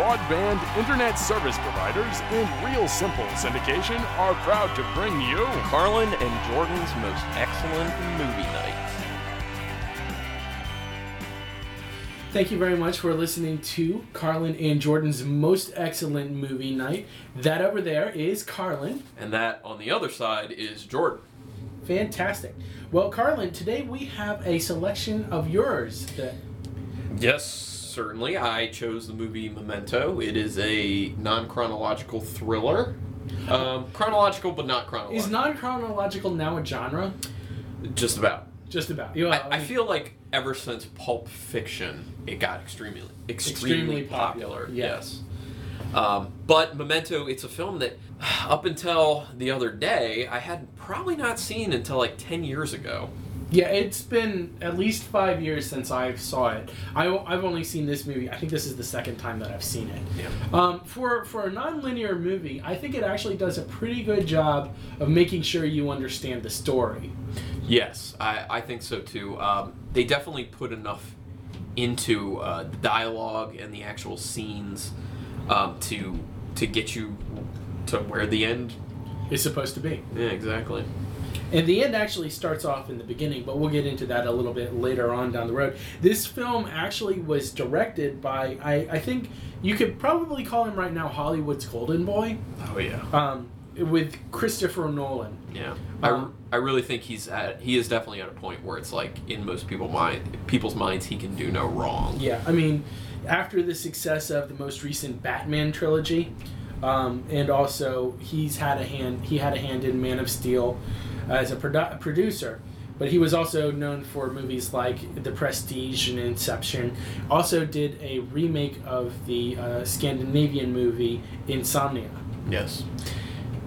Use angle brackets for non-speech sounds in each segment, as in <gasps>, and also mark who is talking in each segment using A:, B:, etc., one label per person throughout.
A: broadband, internet service providers, and Real Simple syndication are proud to bring you
B: Carlin and Jordan's most excellent movie night.
C: Thank you very much for listening to Carlin and Jordan's most excellent movie night. That over there is Carlin.
B: And that on the other side is Jordan.
C: Fantastic. Well, Carlin, today we have a selection of yours that
B: Yes, certainly. I chose the movie Memento. It is a non chronological thriller. Um, chronological, but not chronological.
C: is non-chronological now a genre.
B: Just about.
C: Just about. You know,
B: I, I feel like ever since Pulp Fiction, it got extremely, extremely,
C: Extremely
B: popular.
C: popular, yeah.
B: Yes. Um, but Memento, it's a film that, <sighs> up until the other day, I had probably not seen until like ten years ago.
C: Yeah, it's been at least five years since I saw it. I, have only seen this movie. I think this is the second time that I've seen it.
B: Yeah.
C: Um, for for a non-linear movie, I think it actually does a pretty good job of making sure you understand the story.
B: Yes, I, I think so too. Um, they definitely put enough into uh, the dialogue and the actual scenes um, to to get you to where the end.
C: is supposed to be.
B: Yeah, exactly.
C: And the end actually starts off in the beginning, but we'll get into that a little bit later on down the road. This film actually was directed by, I, I think you could probably call him right now Hollywood's Golden Boy,
B: Oh yeah.
C: um, with Christopher Nolan.
B: Yeah,
C: Um,
B: I, I really think he's at he is definitely at a point where it's like in most people mind people's minds he can do no wrong.
C: Yeah, I mean, after the success of the most recent Batman trilogy, um, and also he's had a hand. He had a hand in Man of Steel as a produ- producer, but he was also known for movies like The Prestige and Inception. Also did a remake of the uh, Scandinavian movie Insomnia.
B: Yes.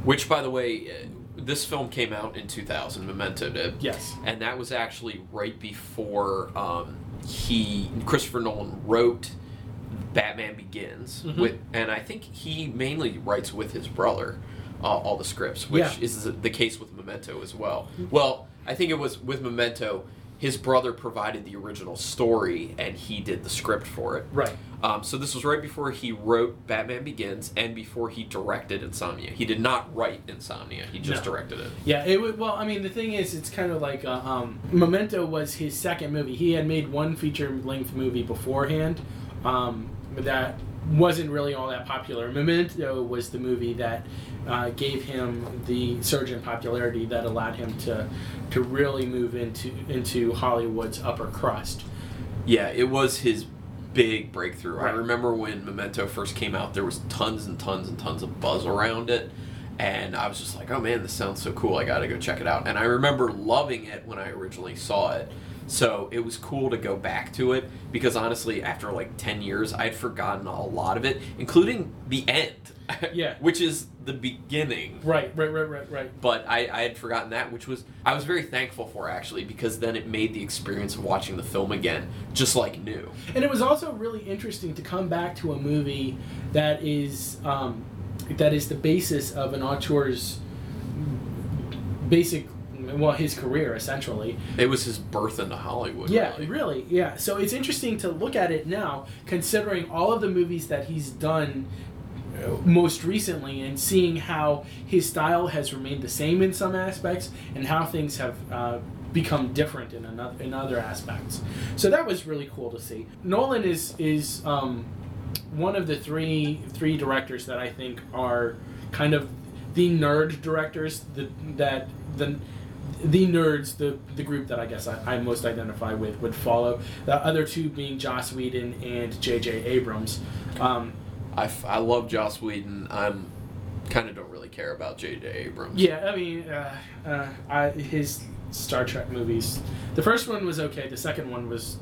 B: Which, by the way, uh, this film came out in 2000. Memento did.
C: Yes.
B: and that was actually right before um, he Christopher Nolan wrote Batman Begins
C: Mhm.
B: with, and I think he mainly writes with his brother uh, all the scripts, which
C: Yeah.
B: is the case with Memento as well. Well, I think it was with Memento. His brother provided the original story, and he did the script for it.
C: Right.
B: Um, so this was right before he wrote Batman Begins, and before he directed Insomnia. He did not write Insomnia; he just
C: No.
B: directed it.
C: Yeah, it would, well, I mean, the thing is, it's kind of like uh, um, Memento was his second movie. He had made one feature length movie beforehand, um, but that wasn't really all that popular. Memento was the movie that uh, gave him the surge in popularity that allowed him to to really move into into Hollywood's upper crust.
B: Yeah, it was his big breakthrough. I remember when Memento first came out, there was tons and tons and tons of buzz around it. And I was just like, oh man, this sounds so cool. I got to go check it out. And I remember loving it when I originally saw it. So it was cool to go back to it because honestly, after like 10 years, I'd forgotten a lot of it, including the end. <laughs>
C: Yeah.
B: which is the beginning
C: Right, right, right, right, right.
B: but I, I had forgotten that, which was I was very thankful for actually because then it made the experience of watching the film again just like new.
C: And it was also really interesting to come back to a movie that is um, that is the basis of an auteur's basic, well, his career essentially.
B: It was his birth into Hollywood.
C: Yeah,
B: really.
C: really, yeah. So it's interesting to look at it now, considering all of the movies that he's done uh, most recently, and seeing how his style has remained the same in some aspects, and how things have. Uh, become different in another in other aspects so that was really cool to see nolan is is um, one of the three three directors that i think are kind of the nerd directors the, that the the nerds, the the group that I guess I, I most identify with, would follow. The other two being Joss Whedon and J.J. Abrams. Um,
B: I, f- I love Joss Whedon. I'm kind of don't really care about J.J. Abrams.
C: yeah, I mean, uh, uh, I, his Star Trek movies. The first one was okay. The second one was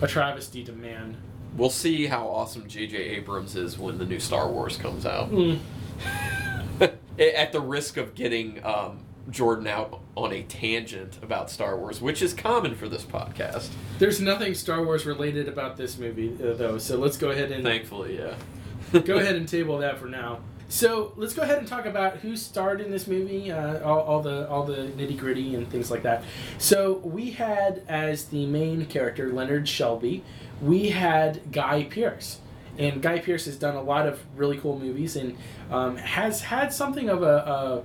C: a travesty to man.
B: We'll see how awesome J.J. Abrams is when the new Star Wars comes out.
C: Mm. <laughs>
B: At the risk of getting um, Jordan out on a tangent about Star Wars, which is common for this podcast.
C: There's nothing Star Wars related about this movie, uh, though. So let's go ahead and
B: Thankfully, yeah. <laughs>
C: go ahead and table that for now. So let's go ahead and talk about who starred in this movie, uh, all, all the all the nitty gritty and things like that. So we had as the main character Leonard Shelby, we had Guy Pearce, And Guy Pearce has done a lot of really cool movies and um, has had something of a, a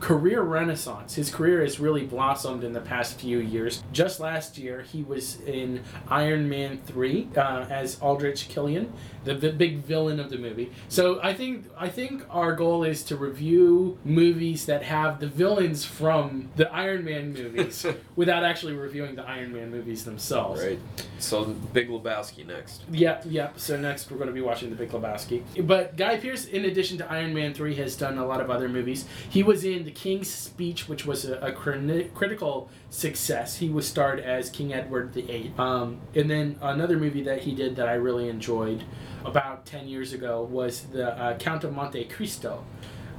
C: career renaissance. His career has really blossomed in the past few years. Just last year, he was in Iron Man 3 uh, as Aldrich Killian, the, the big villain of the movie. So I think I think our goal is to review movies that have the villains from the Iron Man movies <laughs> without actually reviewing the Iron Man movies themselves.
B: Right. So Big Lebowski next.
C: Yep, yep. So next we're going to be watching The Big Lebowski. But Guy Pearce, in addition to Iron Man 3, has done a lot of other movies. He was in The King's Speech, which was a, a crini- critical success. He was starred as King Edward VIII. Um, and then another movie that he did that I really enjoyed about 10 years ago was The uh, Count of Monte Cristo,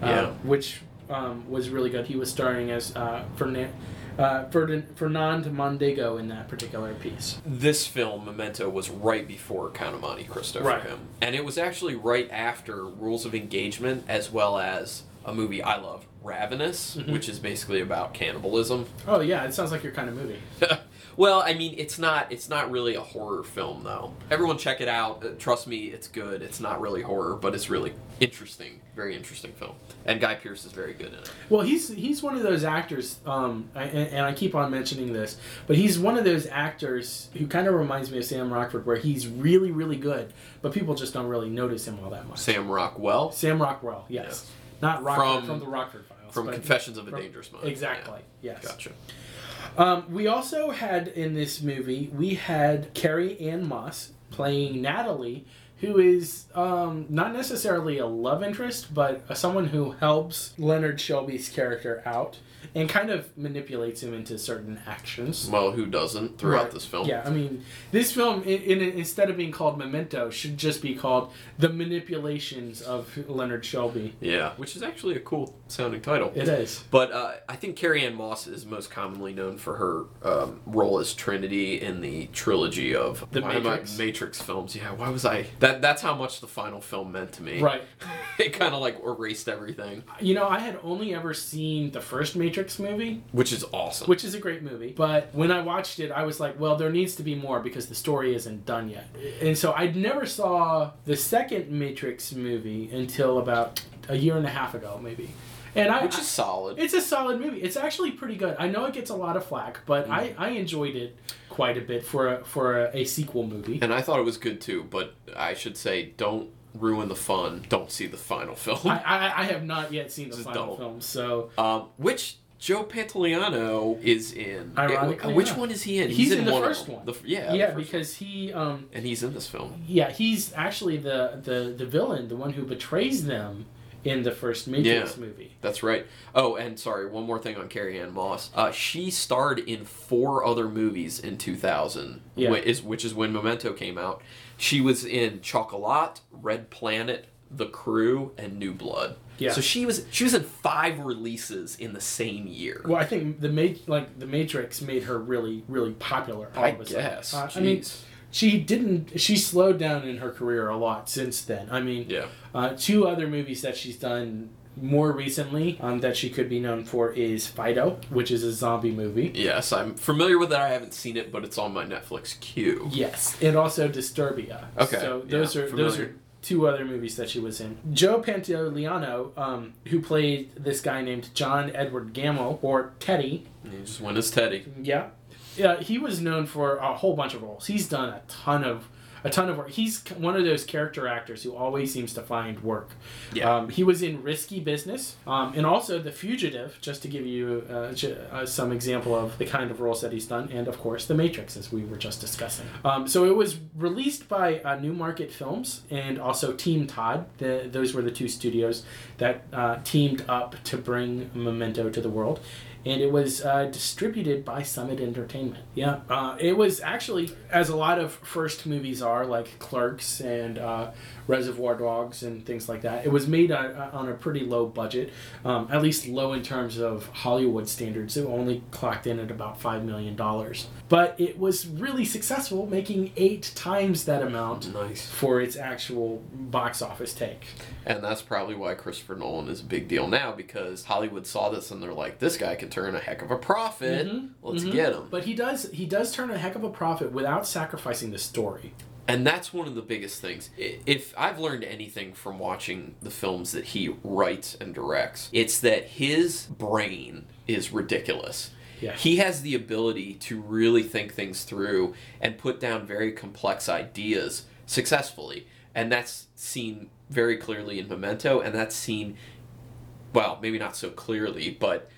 C: uh,
B: Yeah.
C: which um, was really good. He was starring as uh, Fernan- uh, Ferdin- Fernand Mondego in that particular piece.
B: This film, Memento, was right before Count of Monte Cristo
C: Right.
B: for him. And it was actually right after Rules of Engagement, as well as a movie I love, Ravenous,
C: Mhm.
B: which is basically about cannibalism.
C: Oh, yeah, it sounds like your kind of movie. <laughs>
B: well, I mean, it's not it's not really a horror film though. Everyone check it out. Uh, Trust me, it's good. It's not really horror, but it's really interesting. Very interesting film. And Guy Pearce is very good in it.
C: Well, he's he's one of those actors, um, I- and, and I keep on mentioning this, but he's one of those actors who kind of reminds me of Sam Rockford, where he's really, really good, but people just don't really notice him all that much.
B: Sam Rockwell
C: Sam Rockwell, yes, not Rockford
B: From-
C: from, the Rockford Files,
B: from Confessions of a
C: from-
B: Dangerous Mind.
C: Exactly,
B: Yeah.
C: yes.
B: Gotcha.
C: Um, we also had in this movie we had Carrie Ann Moss playing Natalie, who is um, not necessarily a love interest, but someone who helps Leonard Shelby's character out and kind of manipulates him into certain actions.
B: Well, who doesn't throughout
C: Right.
B: this film?
C: Yeah, I mean, this film, in, in, instead of being called Memento, should just be called The Manipulations of Leonard Shelby.
B: Yeah, which is actually a cool sounding title.
C: It is.
B: But uh, I think Carrie Ann Moss is most commonly known for her um, role as Trinity in the trilogy of
C: The
B: why am I-
C: Matrix.
B: Matrix films. Yeah, why was I? That that's how much the final film meant to me.
C: Right. <laughs>
B: it kind of like erased everything,
C: You know, I had only ever seen the first Matrix movie,
B: which is awesome.
C: which is a great movie. But when I watched it, I was like, well, there needs to be more because the story isn't done yet. And so I never saw the second Matrix movie until about a year and a half ago, maybe. And I,
B: which is solid.
C: it's a solid movie. It's actually pretty good. I know it gets a lot of flack, but
B: Mm.
C: I, I enjoyed it quite a bit for a, for a, a sequel movie.
B: and I thought it was good too. But I should say, don't ruin the fun. Don't see the final film.
C: I, I, I have not yet seen the
B: Just
C: final
B: don't.
C: film, so
B: um, which Joe Pantoliano is in.
C: Ironically
B: which
C: enough.
B: one is he in?
C: He's in the
B: of
C: first one.
B: The yeah.
C: yeah,
B: first one.
C: because he um,
B: and he's in this film.
C: Yeah, he's actually the, the, the villain, the one who betrays them in the first Matrix
B: Yeah.
C: movie.
B: That's right. Oh, and sorry, one more thing on Carrie Ann Moss. Uh, she starred in four other movies in 2000,
C: Yeah.
B: whi- is, which is when Memento came out. She was in Chocolat, Red Planet, The Crew, and New Blood.
C: Yeah.
B: So she was she was in five releases in the same year.
C: Well, I think the Ma- like the Matrix made her really really popular. all
B: I
C: of a sudden.
B: guess.
C: Uh, I mean. She didn't. She slowed down in her career a lot since then. I mean,
B: Yeah.
C: uh, two other movies that she's done more recently um, that she could be known for is Fido, which is a zombie movie.
B: Yes, I'm familiar with that. I haven't seen it, but it's on my Netflix queue.
C: Yes, and also Disturbia.
B: Okay,
C: so those
B: yeah,
C: are those are two other movies that she was in. Joe Pantoliano, um, who played this guy named John Edward Gammell or Teddy.
B: He just went as Teddy.
C: Yeah, yeah, he was known for a whole bunch of roles. He's done a ton of a ton of work. He's one of those character actors who always seems to find work.
B: Yeah.
C: Um, he was in Risky Business, um, and also The Fugitive, just to give you uh, uh, some example of the kind of roles that he's done, and of course The Matrix, as we were just discussing. Um, so it was released by uh, Newmarket Films and also Team Todd. The, those were the two studios that uh, teamed up to bring Memento to the world. And it was uh, distributed by Summit Entertainment. Yeah, uh, it was actually, as a lot of first movies are, like Clerks and uh, Reservoir Dogs and things like that. It was made on, on a pretty low budget, um, at least low in terms of Hollywood standards. It only clocked in at about $5 million. But it was really successful, making eight times that amount
B: Nice.
C: for its actual box office take.
B: And that's probably why Christopher Nolan is a big deal now because Hollywood saw this and they're like, this guy can turn a heck of a profit.
C: Mhm,
B: Let's
C: mhm.
B: get him.
C: But he does he does turn a heck of a profit without sacrificing the story.
B: And that's one of the biggest things. If I've learned anything from watching the films that he writes and directs, it's that his brain is ridiculous.
C: Yeah.
B: He has the ability to really think things through and put down very complex ideas successfully. And that's seen very clearly in Memento, and that's seen, well, maybe not so clearly, but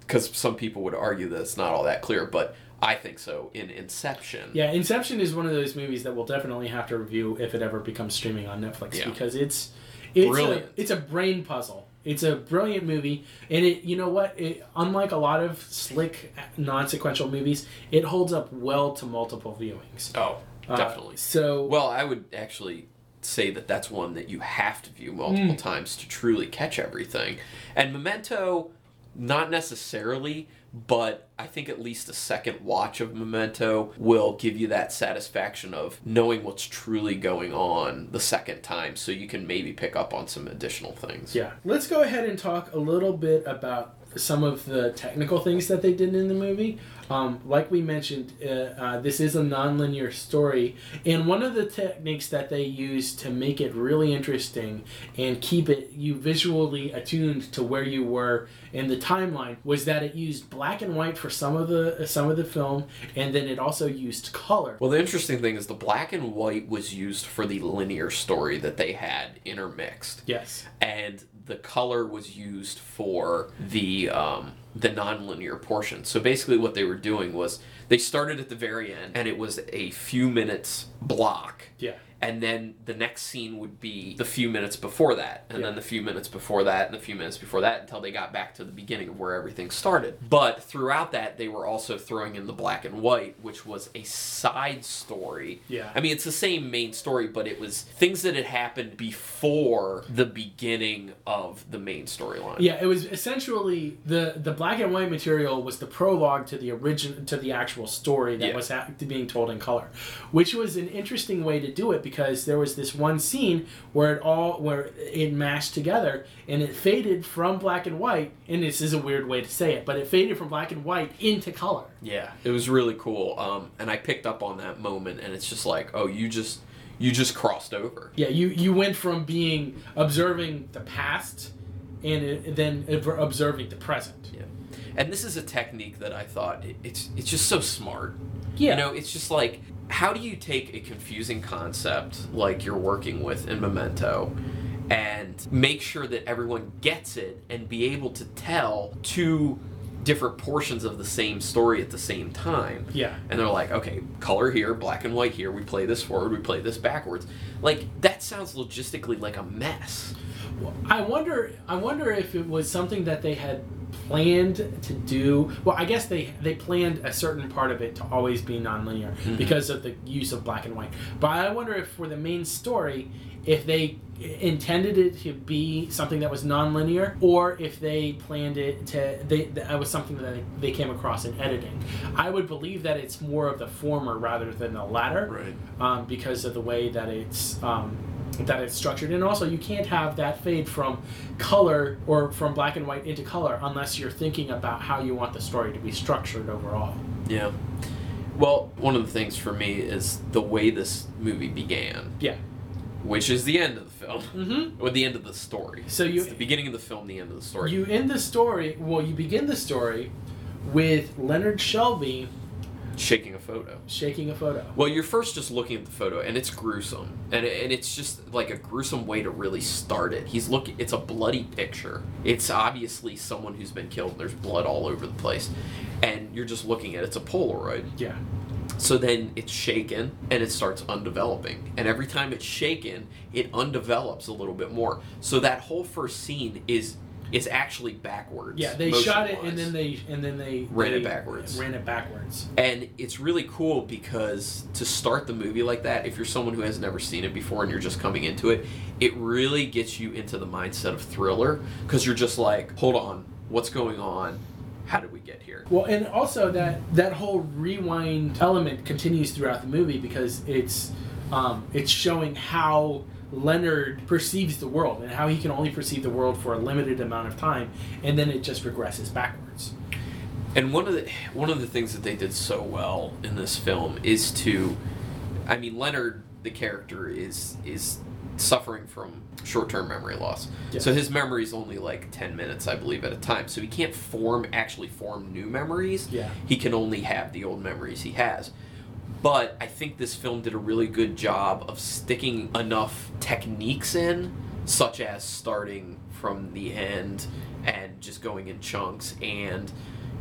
B: because some people would argue that it's not all that clear, but I think so in Inception.
C: Yeah, Inception is one of those movies that we'll definitely have to review if it ever becomes streaming on Netflix
B: Yeah.
C: because it's it's
B: Brilliant.
C: A, it's a brain puzzle. It's a brilliant movie, and it you know what? It, unlike a lot of slick non-sequential movies, it holds up well to multiple viewings.
B: Oh,
C: Uh,
B: definitely.
C: so
B: Well, I would actually say that that's one that you have to view multiple
C: Mm.
B: times to truly catch everything. And Memento, not necessarily, but I think at least a second watch of Memento will give you that satisfaction of knowing what's truly going on the second time so you can maybe pick up on some additional things.
C: Yeah. Let's go ahead and talk a little bit about some of the technical things that they did in the movie. Um, like we mentioned, uh, uh, this is a nonlinear story, and one of the techniques that they use to make it really interesting and keep it you visually attuned to where you were in the timeline was that it used black and white for some of the some of the film, and then it also used color.
B: Well, the interesting thing is the black and white was used for the linear story that they had intermixed.
C: Yes.
B: and the color was used for the um, the nonlinear portion. So basically, what they were doing was they started at the very end, and it was a few minutes block.
C: Yeah.
B: And then the next scene would be the few minutes before that, and
C: Yeah.
B: then the few minutes before that, and the few minutes before that, until they got back to the beginning of where everything started. But throughout that, they were also throwing in the black and white, which was a side story.
C: Yeah.
B: I mean, it's the same main story, but it was things that had happened before the beginning of the main storyline.
C: Yeah, it was essentially the the black and white material was the prologue to the origin to the actual story that
B: Yeah.
C: was being told in color, which was an interesting way to do it because there was this one scene where it all where it mashed together and it faded from black and white, and this is a weird way to say it, but it faded from black and white into color.
B: Yeah, it was really cool. Um, and I picked up on that moment, and it's just like, oh, you just you just crossed over.
C: Yeah, you you went from being observing the past and it, then observing the present.
B: Yeah. And this is a technique that I thought it, it's it's just so smart.
C: Yeah.
B: You know, it's just like how do you take a confusing concept like you're working with in Memento and make sure that everyone gets it and be able to tell two different portions of the same story at the same time.
C: Yeah.
B: And they're like, okay, color here, black and white here, we play this forward, we play this backwards. Like that sounds logistically like a mess.
C: I wonder. I wonder if it was something that they had planned to do. Well, I guess they they planned a certain part of it to always be nonlinear mm-hmm. because of the use of black and white. But I wonder if for the main story, if they intended it to be something that was nonlinear, or if they planned it to they that was something that they came across in editing. I would believe that it's more of the former rather than the latter
B: Right.
C: um, because of the way that it's um, that it's structured, and also you can't have that fade from color or from black and white into color unless you're thinking about how you want the story to be structured overall.
B: Yeah. Well, one of the things for me is the way this movie began,
C: Yeah.
B: Which is the end of the film,
C: Mm-hmm.
B: or the end of the story.
C: So you-
B: it's the beginning of the film, the end of the story.
C: You end the story. Well, you begin the story with Leonard Shelby
B: shaking a photo.
C: shaking a photo.
B: Well, you're first just looking at the photo, and it's gruesome, and and it's just like a gruesome way to really start it. He's looking; it's a bloody picture. It's obviously someone who's been killed. and There's blood all over the place, and you're just looking at it. it's a Polaroid.
C: Yeah.
B: So then it's shaken and it starts undeveloping. And every time it's shaken, it undevelops a little bit more. So that whole first scene is is actually backwards.
C: Yeah. They shot it and then they and then they
B: Ran it backwards.
C: Ran it backwards.
B: And it's really cool because to start the movie like that, if you're someone who has never seen it before and you're just coming into it, it really gets you into the mindset of thriller because you're just like, hold on, what's going on? How did we get here?
C: Well, and also that that whole rewind element continues throughout the movie because it's um, it's showing how Leonard perceives the world and how he can only perceive the world for a limited amount of time, and then it just regresses backwards.
B: And one of the one of the things that they did so well in this film is to, I mean, Leonard the character is is suffering from short-term memory loss.
C: Yes.
B: So his memory is only like 10 minutes, I believe, at a time. So he can't form actually form new memories.
C: Yeah.
B: He can only have the old memories he has. But I think this film did a really good job of sticking enough techniques in, such as starting from the end and just going in chunks and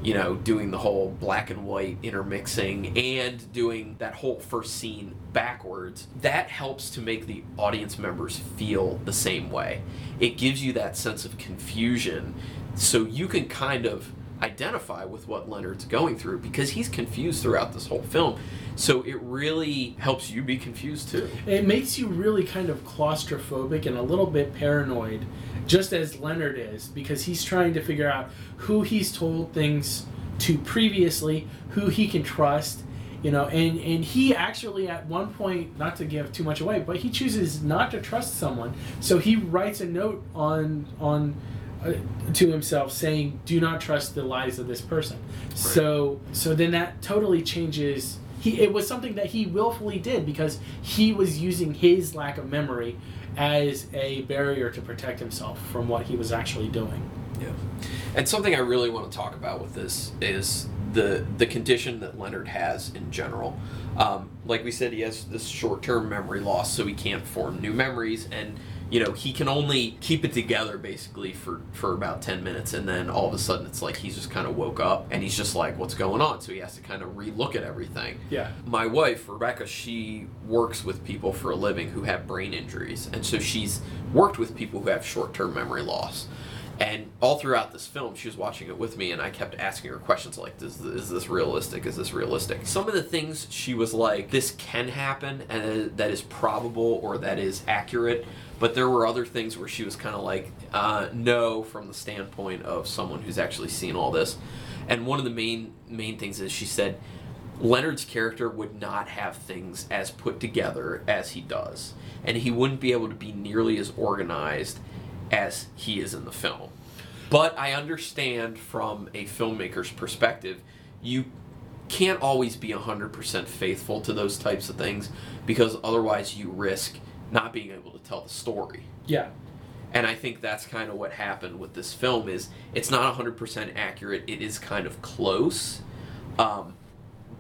B: you know, doing the whole black and white intermixing and doing that whole first scene backwards, that helps to make the audience members feel the same way. It gives you that sense of confusion so you can kind of identify with what Leonard's going through because he's confused throughout this whole film. So it really helps you be confused too.
C: It makes you really kind of claustrophobic and a little bit paranoid, just as Leonard is, because he's trying to figure out who he's told things to previously, who he can trust, you know, and, and he actually at one point, not to give too much away, but he chooses not to trust someone. So he writes a note on on to himself saying, "Do not trust the lies of this person." So so then that totally changes. He it was something that he willfully did because he was using his lack of memory as a barrier to protect himself from what he was actually doing.
B: Yeah. And something I really want to talk about with this is the the condition that Leonard has in general. Um, like we said, he has this short term memory loss, so he can't form new memories, and you know he can only keep it together basically for for about ten minutes, and then all of a sudden it's like he's just kind of woke up and he's just like, what's going on? So he has to kind of relook at everything.
C: Yeah.
B: My wife Rebecca, she works with people for a living who have brain injuries, and so she's worked with people who have short term memory loss. And all throughout this film, she was watching it with me, and I kept asking her questions like, "Is is this realistic? Is this realistic?" Some of the things she was like, "This can happen, and that is probable or that is accurate." But there were other things where she was kind of like, uh, "No," from the standpoint of someone who's actually seen all this. And one of the main main things is she said, Leonard's character would not have things as put together as he does, and he wouldn't be able to be nearly as organized as he is in the film. But I understand from a filmmaker's perspective, you can't always be 100% faithful to those types of things because otherwise you risk not being able to tell the story.
C: Yeah.
B: And I think that's kind of what happened with this film is it's not 100% accurate. It is kind of close. Um,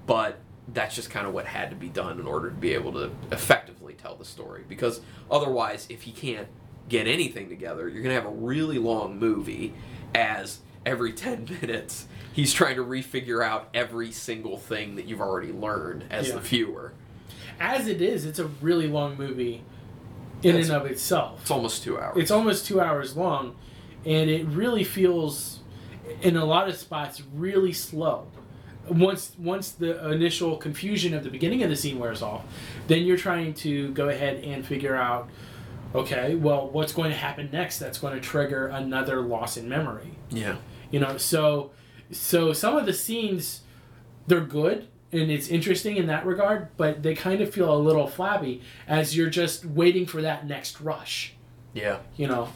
B: but that's just kind of what had to be done in order to be able to effectively tell the story because otherwise if he can't get anything together you're going to have a really long movie as every 10 <laughs> minutes he's trying to refigure out every single thing that you've already learned as
C: Yeah.
B: the viewer
C: As it is, it's a really long movie in
B: It's-
C: and of itself.
B: it's almost two hours
C: It's almost two hours long, and it really feels, in a lot of spots, really slow. Once once the initial confusion of the beginning of the scene wears off, then you're trying to go ahead and figure out, okay, well, what's going to happen next? That's going to trigger another loss in memory.
B: yeah
C: You know, so so some of the scenes, they're good and it's interesting in that regard, but they kind of feel a little flabby as you're just waiting for that next rush
B: yeah
C: you know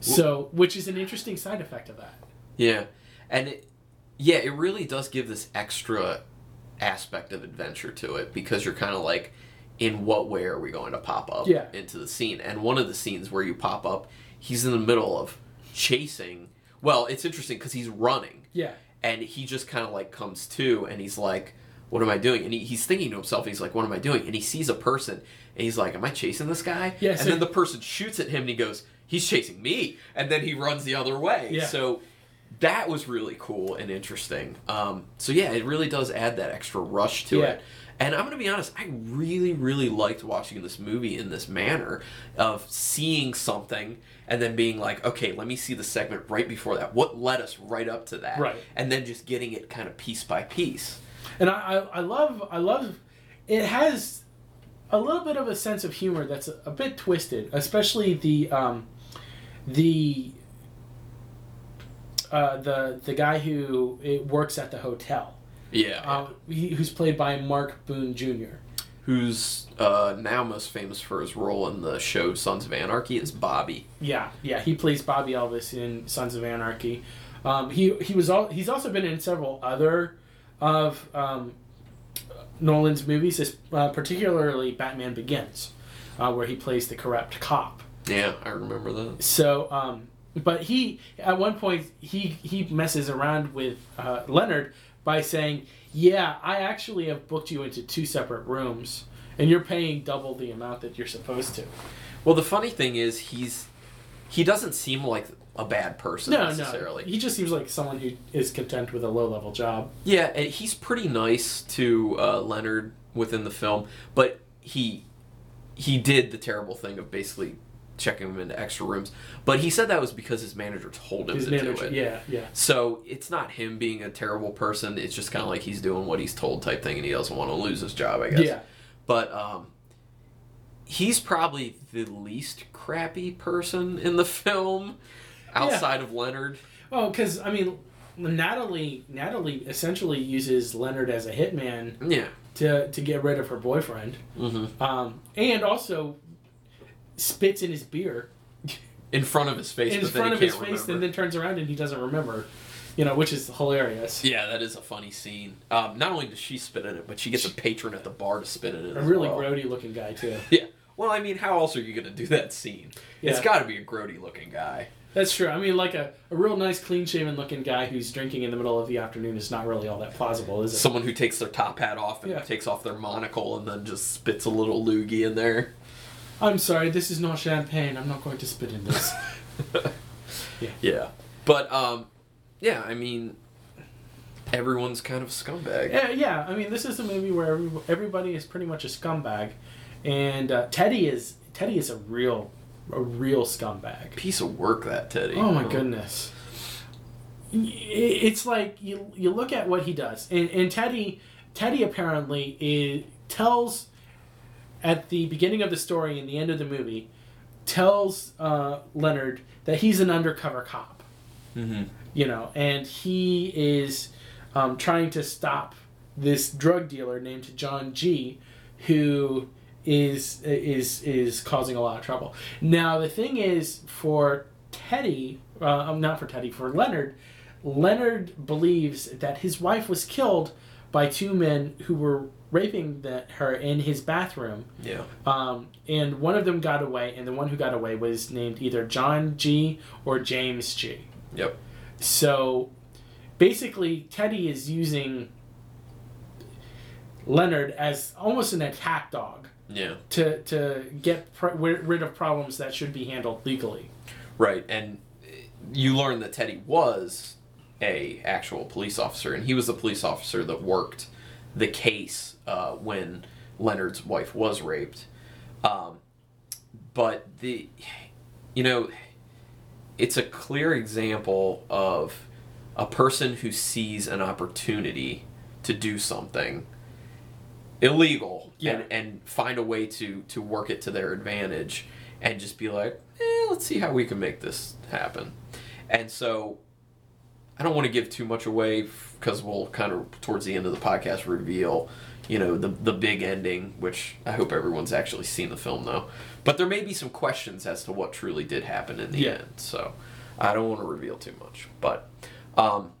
C: so which is an interesting side effect of that
B: Yeah, and it, yeah, it really does give this extra aspect of adventure to it because you're kind of like, in what way are we going to pop up
C: Yeah.
B: into the scene? And one of the scenes where you pop up, he's in the middle of chasing. Well, it's interesting because he's running,
C: yeah
B: and he just kind of like comes to, and he's like, "What am I doing?" And he, he's thinking to himself, he's like, "What am I doing?" And he sees a person, and he's like, "Am I chasing this guy?"
C: Yeah,
B: and then the person shoots at him, and he goes, "He's chasing me," and then he runs the other way.
C: Yeah.
B: So that was really cool and interesting. Um, so yeah, it really does add that extra rush to
C: Yeah.
B: it. And I'm gonna be honest, I really, really liked watching this movie in this manner of seeing something and then being like, okay, let me see the segment right before that. What led us right up to that?
C: Right.
B: And then just getting it kind of piece by piece.
C: and I, I i love i love it has a little bit of a sense of humor that's a, a bit twisted especially the um the uh, the the guy who works at the hotel,
B: Yeah.
C: uh, he, who's played by Mark Boone Jr.
B: Who's uh, now most famous for his role in the show Sons of Anarchy is Bobby.
C: Yeah, yeah, he plays Bobby Elvis in Sons of Anarchy. Um, he he was all he's also been in several other of um, Nolan's movies, uh, particularly Batman Begins. uh, where he plays the corrupt cop.
B: Yeah, I remember that.
C: So, um, but he at one point he he messes around with uh, Leonard by saying, "Yeah, I actually have booked you into two separate rooms, and you're paying double the amount that you're supposed to."
B: Well, the funny thing is, he's he doesn't seem like a bad person
C: No,
B: necessarily.
C: no, he just seems like someone who is content with a low level job.
B: Yeah, and he's pretty nice to uh, Leonard within the film, but he he did the terrible thing of basically checking him into extra rooms. But he said that was because his manager told him
C: His
B: to
C: manager,
B: do it.
C: yeah, yeah.
B: So it's not him being a terrible person. It's just kind of like he's doing what he's told type thing, and he doesn't want to lose his job. I guess.
C: Yeah.
B: But um, he's probably the least crappy person in the <laughs> film, outside of Leonard.
C: Oh, because I mean, Natalie Natalie essentially uses Leonard as a hitman
B: Yeah.
C: to to get rid of her boyfriend,
B: Mm-hmm.
C: um, and also spits in his beer
B: In front of his face.
C: in
B: but then
C: front of his
B: can't
C: face,
B: remember.
C: and then turns around and he doesn't remember. You know, which is hilarious.
B: Yeah, that is a funny scene. Um, not only does she spit in it, but she gets a patron at the bar to spit in it.
C: A really
B: well.
C: grody looking guy too. <laughs>
B: Yeah. Well, I mean, how else are you going to do that scene? It's got to be a grody looking guy.
C: That's true. I mean, like a, a real nice, clean shaven looking guy who's drinking in the middle of the afternoon is not really all that plausible, is it?
B: Someone who takes their top hat off and
C: Yeah.
B: takes off their monocle and then just spits a little loogie in there.
C: I'm sorry, this is not champagne. I'm not going to spit in this. <laughs>
B: Yeah. Yeah. But, um, yeah, I mean, everyone's kind of a scumbag.
C: yeah, yeah. I mean, this is a movie where every, everybody is pretty much a scumbag, and uh, Teddy is Teddy is a real a real scumbag.
B: Piece of work, that Teddy.
C: Oh my goodness. It's like you you look at what he does, and, and Teddy Teddy apparently is, tells at the beginning of the story and the end of the movie tells uh, Leonard that he's an undercover cop,
B: Mm-hmm.
C: you know, and he is um, trying to stop this drug dealer named John G, who is is is causing a lot of trouble. Now the thing is for Teddy, uh, um, not for Teddy, for Leonard. Leonard believes that his wife was killed by two men who were raping the, her in his bathroom.
B: Yeah.
C: Um, and one of them got away, and the one who got away was named either John G or James G.
B: Yep.
C: So basically, Teddy is using Leonard as almost an attack dog
B: Yeah.
C: to, to get pr- rid of problems that should be handled legally.
B: Right, and you learn that Teddy was a actual police officer, and he was the police officer that worked the case uh, when Leonard's wife was raped. Um, but the, you know, it's a clear example of a person who sees an opportunity to do something illegal
C: Yeah.
B: and, and find a way to to work it to their advantage and just be like eh, let's see how we can make this happen and so i don't want to give too much away because we'll kind of towards the end of the podcast reveal you know the the big ending which i hope everyone's actually seen the film though but there may be some questions as to what truly did happen in the
C: Yeah.
B: end so i don't want to reveal too much but um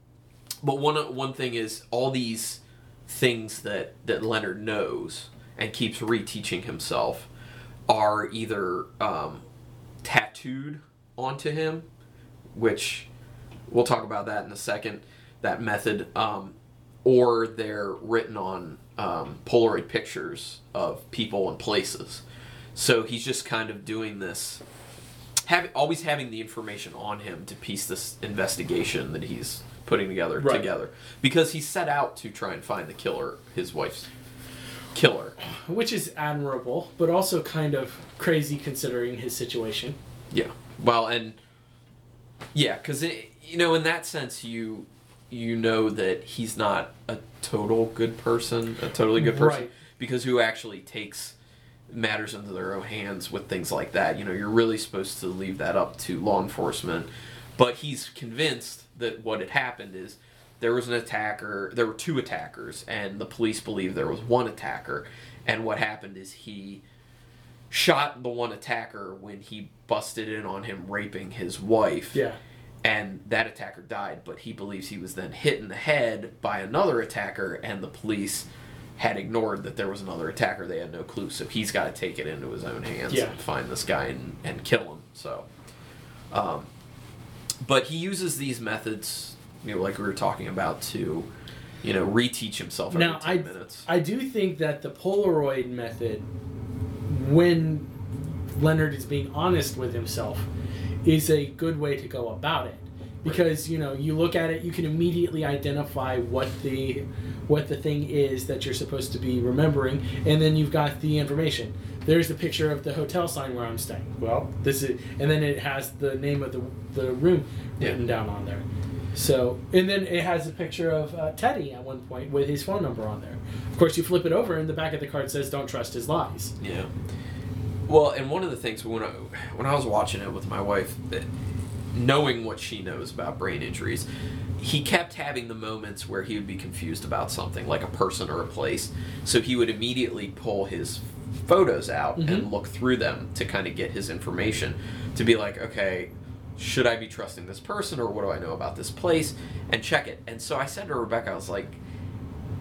B: but one one thing is all these things that that Leonard knows and keeps reteaching himself are either um, tattooed onto him, which we'll talk about that in a second. That method, um, or they're written on um, Polaroid pictures of people and places. So he's just kind of doing this, have, always having the information on him to piece this investigation that he's putting together
C: Right.
B: together because he set out to try and find the killer, his wife's killer.
C: Which is admirable, but also kind of crazy considering his situation.
B: Yeah. Well, and yeah, because you know, in that sense, you you know that he's not a total good person, a totally good person,
C: Right.
B: because who actually takes matters into their own hands with things like that. You know, you're really supposed to leave that up to law enforcement, but he's convinced that what had happened is there was an attacker, there were two attackers, and the police believe there was one attacker, and what happened is he shot the one attacker when he busted in on him raping his wife.
C: Yeah.
B: And that attacker died, but he believes he was then hit in the head by another attacker, and the police had ignored that there was another attacker. They had no clue, so he's got to take it into his own hands
C: Yeah.
B: and find this guy and, and kill him. So, um, but he uses these methods, you know, like we were talking about, to you know reteach himself every
C: Now,
B: ten
C: I,
B: minutes.
C: I do think that the Polaroid method, when Leonard is being honest with himself, is a good way to go about it. Because you know, you look at it, you can immediately identify what the what the thing is that you're supposed to be remembering, and then you've got the information. There's the picture of the hotel sign where I'm staying. Well, this is, and then it has the name of the the room
B: Yeah.
C: written down on there. So, and then it has a picture of uh, Teddy at one point with his phone number on there. Of course, you flip it over, and the back of the card says, "Don't trust his lies."
B: Yeah. Well, and one of the things when I when I was watching it with my wife, knowing what she knows about brain injuries, he kept having the moments where he would be confused about something, like a person or a place. So he would immediately pull his photos out and
C: Mhm.
B: look through them to kind of get his information to be like, okay, should I be trusting this person or what do I know about this place? And check it. And so I said to Rebecca, I was like,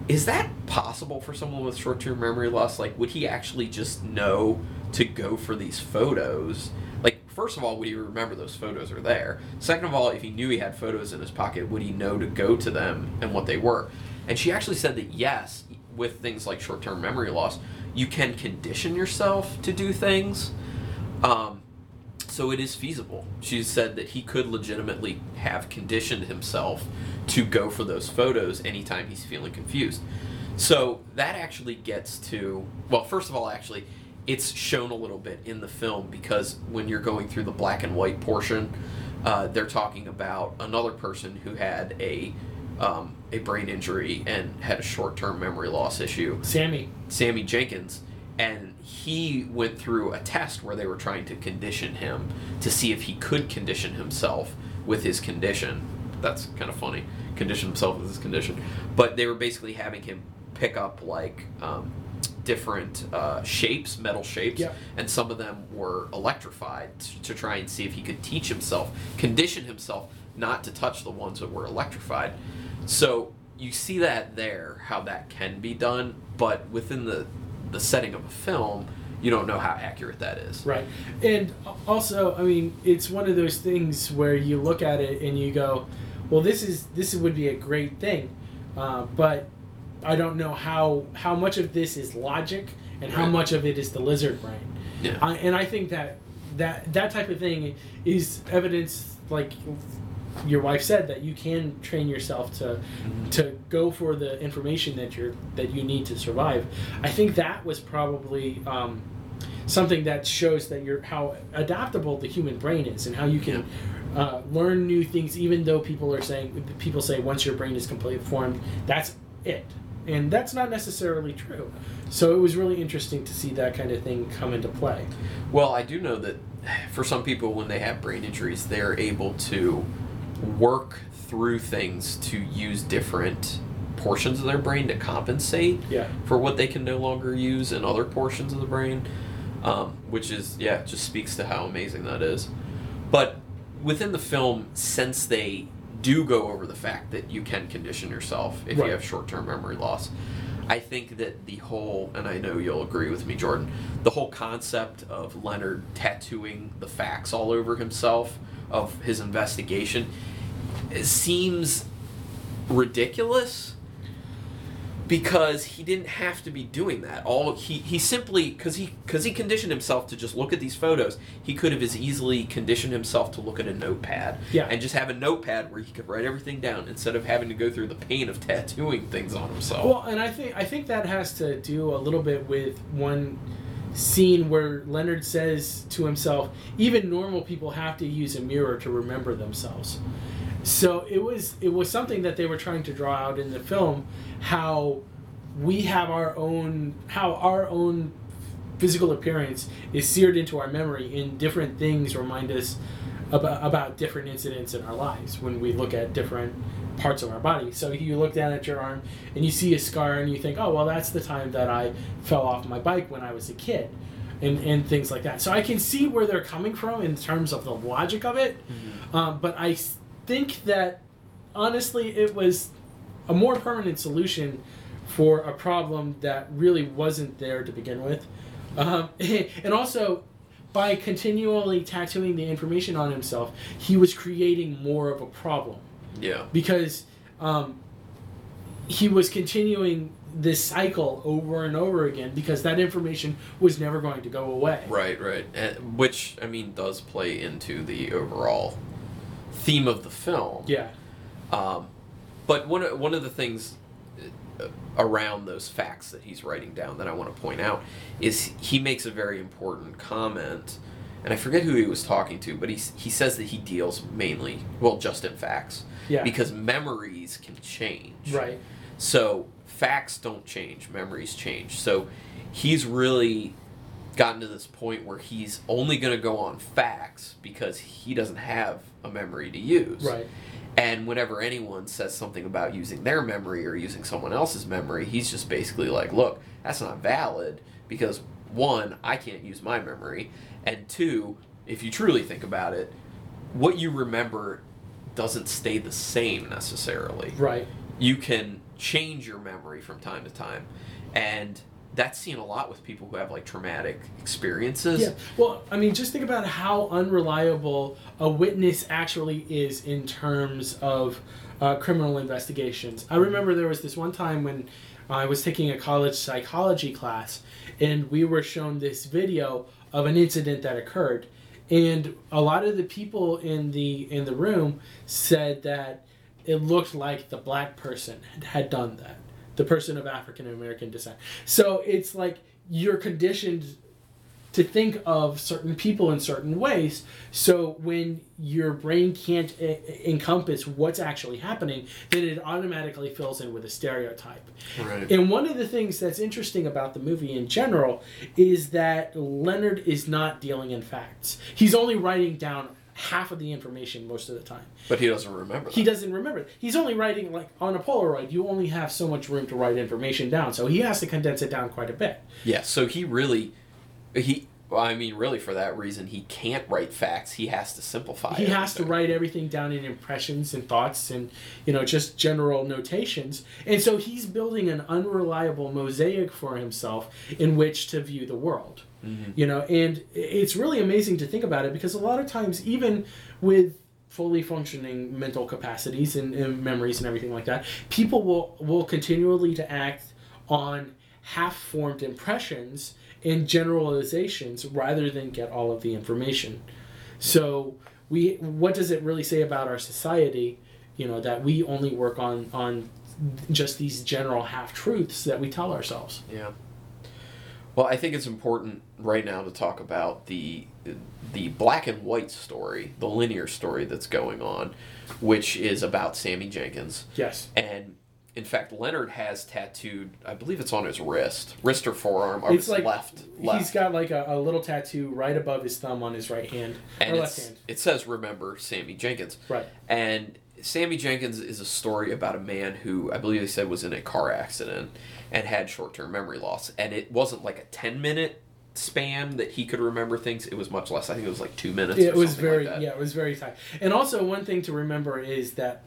B: is that possible for someone with short-term memory loss like would he actually just know to go for these photos like first of all would he remember those photos are there second of all if he knew he had photos in his pocket would he know to go to them and what they were and she actually said that yes with things like short-term memory loss you can condition yourself to do things um, so it is feasible. She said that he could legitimately have conditioned himself to go for those photos anytime he's feeling confused. So that actually gets to well, first of all, actually, it's shown a little bit in the film because when you're going through the black and white portion, uh, they're talking about another person who had a um, a brain injury and had a short-term memory loss issue.
C: Sammy.
B: Sammy Jankis, and he went through a test where they were trying to condition him to see if he could condition himself with his condition. That's kind of funny. Condition himself with his condition, but they were basically having him pick up like um, different uh, shapes, metal shapes,
C: Yeah.
B: and some of them were electrified t- to try and see if he could teach himself, condition himself not to touch the ones that were electrified. So you see that there, how that can be done, but within the the setting of a film, you don't know how accurate that is.
C: Right. And also, I mean, it's one of those things where you look at it and you go, "Well, this is this would be a great thing," uh, but I don't know how how much of this is logic and how much of it is the lizard brain.
B: Yeah.
C: I, and I think that that that type of thing is evidence, like your wife said, that you can train yourself to to go for the information that you're that you need to survive. I think that was probably um, something that shows that you're how adaptable the human brain is and how you can. Uh, learn new things, even though people are saying people say once your brain is completely formed, that's it, and that's not necessarily true. So it was really interesting to see that kind of thing come into play.
B: Well, I do know that for some people, when they have brain injuries, they're able to work through things to use different portions of their brain to compensate
C: Yeah.
B: for what they can no longer use in other portions of the brain, um, which is yeah, just speaks to how amazing that is. But within the film, since they do go over the fact that you can condition yourself if
C: Right.
B: you have short-term memory loss, I think that the whole, and I know you'll agree with me, Jordan, the whole concept of Leonard tattooing the facts all over himself of his investigation seems ridiculous because he didn't have to be doing that. All he he simply because he because he conditioned himself to just look at these photos. He could have as easily conditioned himself to look at a notepad
C: Yeah.
B: and just have a notepad where he could write everything down instead of having to go through the pain of tattooing things on himself.
C: Well, and I think I think that has to do a little bit with one scene where Leonard says to himself, "Even normal people have to use a mirror to remember themselves." So it was it was something that they were trying to draw out in the film how we have our own how our own physical appearance is seared into our memory and different things remind us about, about different incidents in our lives when we look at different parts of our body. So you look down at your arm and you see a scar and you think, oh, well, that's the time that I fell off my bike when I was a kid. And, and things like that. So I can see where they're coming from in terms of the logic of it. Um, but I think that honestly, it was a more permanent solution for a problem that really wasn't there to begin with. Um, <laughs> and also, by continually tattooing the information on himself, he was creating more of a problem
B: Yeah.
C: because um, he was continuing this cycle over and over again because that information was never going to go away.
B: Right, right. And, which I mean does play into the overall theme of the film.
C: Yeah.
B: Um, but one of, one of the things around those facts that he's writing down that I want to point out is he makes a very important comment, and I forget who he was talking to, but he he says that he deals mainly well just in facts
C: Yeah.
B: because memories can change.
C: Right.
B: So facts don't change, memories change. So he's really gotten to this point where he's only going to go on facts because he doesn't have a memory to use.
C: Right.
B: And whenever anyone says something about using their memory or using someone else's memory, he's just basically like, look, that's not valid because one, I can't use my memory, and two, if you truly think about it, what you remember doesn't stay the same necessarily.
C: Right.
B: you can change your memory from time to time. And that's seen a lot with people who have like traumatic experiences
C: Yeah. Well, I mean, just think about how unreliable a witness actually is in terms of uh, criminal investigations. I remember there was this one time when I was taking a college psychology class, and we were shown this video of an incident that occurred, and a lot of the people in the in the room said that it looked like the black person had, had done that the person of african american descent. So it's like you're conditioned to think of certain people in certain ways. So when your brain can't e- encompass what's actually happening then it automatically fills in with a stereotype.
B: Right.
C: And one of the things that's interesting about the movie in general is that Leonard is not dealing in facts. He's only writing down half of the information most of the time.
B: but he doesn't remember
C: He doesn't remember. He's only writing like on a Polaroid. You only have so much room to write information down, so he has to condense it down quite a bit.
B: yeah so he really he well, i mean really for that reason he can't write facts he has to simplify
C: He has to write everything down in impressions and thoughts and you know just general notations. And so he's building an unreliable mosaic for himself in which to view the world. Mm-hmm. You know, and it's really amazing to think about it because a lot of times even with fully functioning mental capacities and, and memories and everything like that, people will will continually to act on half-formed impressions and generalizations rather than get all of the information. So we what does it really say about our society, you know, that we only work on on just these general half truths that we tell ourselves.
B: yeah well i think it's important right now to talk about the the black and white story the linear story that's going on which is about sammy jankis
C: Yes.
B: And in fact, Leonard has tattooed, I believe it's on his wrist, wrist or forearm, or
C: It's like
B: left, left.
C: He's got like a, a little tattoo right above his thumb on his right hand
B: and
C: or left hand.
B: it says "Remember Sammy Jankis."
C: Right.
B: And Sammy Jankis is a story about a man who I believe they said was in a car accident and had short-term memory loss, and it wasn't like a ten-minute span that he could remember things. It was much less. I think it was like two minutes.
C: It was very
B: like
C: yeah, it was very tight. And also one thing to remember is that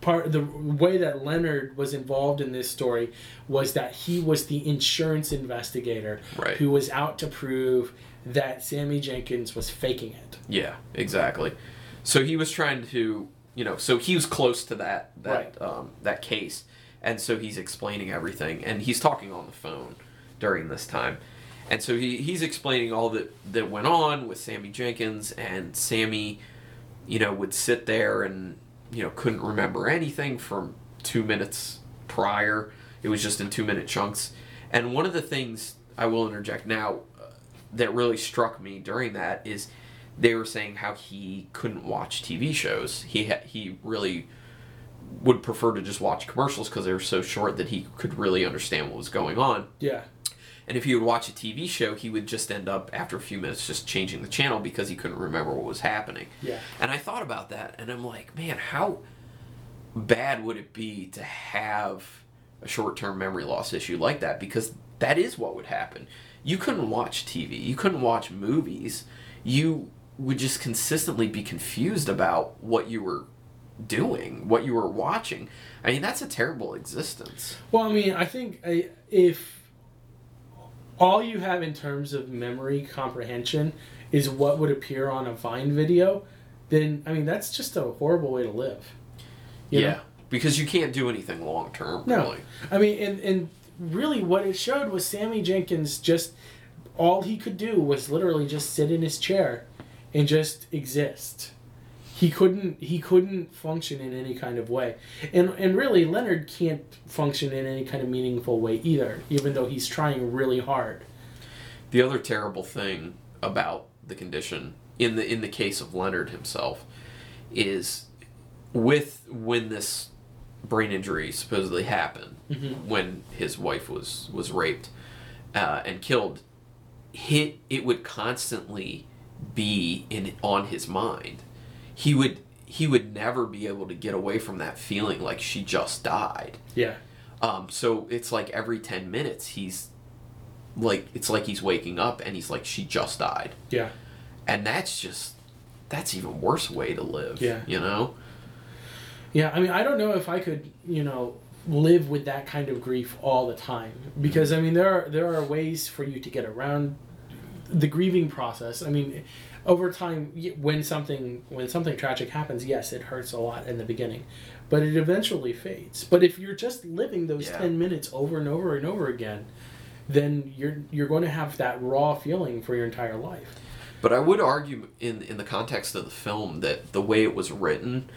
C: part the way that Leonard was involved in this story was that he was the insurance investigator
B: Right.
C: who was out to prove that Sammy Jankis was faking it.
B: Yeah, exactly. So he was trying to, you know, so he was close to that that um, that case, and so he's explaining everything, and he's talking on the phone during this time, and so he, he's explaining all that that went on with Sammy Jankis, and Sammy, you know, would sit there and you know couldn't remember anything from two minutes prior. It was just in two minute chunks, and one of the things I will interject now uh, that really struck me during that is they were saying how he couldn't watch TV shows. He ha- he really would prefer to just watch commercials because they were so short that he could really understand what was going on.
C: Yeah.
B: And if he would watch a TV show, he would just end up after a few minutes just changing the channel because he couldn't remember what was happening.
C: Yeah.
B: And I thought about that, and I'm like, man, how bad would it be to have a short-term memory loss issue like that? Because that is what would happen. You couldn't watch TV. You couldn't watch movies. You would just consistently be confused about what you were doing, what you were watching. I mean, that's a terrible existence.
C: Well, I mean, I think uh, if all you have in terms of memory comprehension is what would appear on a Vine video, then I mean that's just a horrible way to live.
B: Yeah,
C: know?
B: because you can't do anything long term.
C: No,
B: Really.
C: I mean, and and really, what it showed was Sammy Jankis just all he could do was literally just sit in his chair and just exist. He couldn't he couldn't function in any kind of way, and and really Leonard can't function in any kind of meaningful way either, even though he's trying really hard.
B: The other terrible thing about the condition in the in the case of Leonard himself is with when this brain injury supposedly happened when his wife was was raped uh, and killed hit it would constantly be in on his mind he would he would never be able to get away from that feeling like she just died
C: Yeah,
B: um, so it's like every 10 minutes he's like it's like he's waking up and he's like she just died
C: yeah.
B: and that's just that's even worse way to live
C: Yeah.
B: you know
C: Yeah, I mean, I don't know if I could, you know, live with that kind of grief all the time because I mean, there are there are ways for you to get around the grieving process. I mean, over time, when something when something tragic happens, yes, it hurts a lot in the beginning, but it eventually fades. But if you're just living those
B: Yeah.
C: ten minutes over and over and over again, then you're you're going to have that raw feeling for your entire life.
B: but i would argue in in the context of the film that the way it was written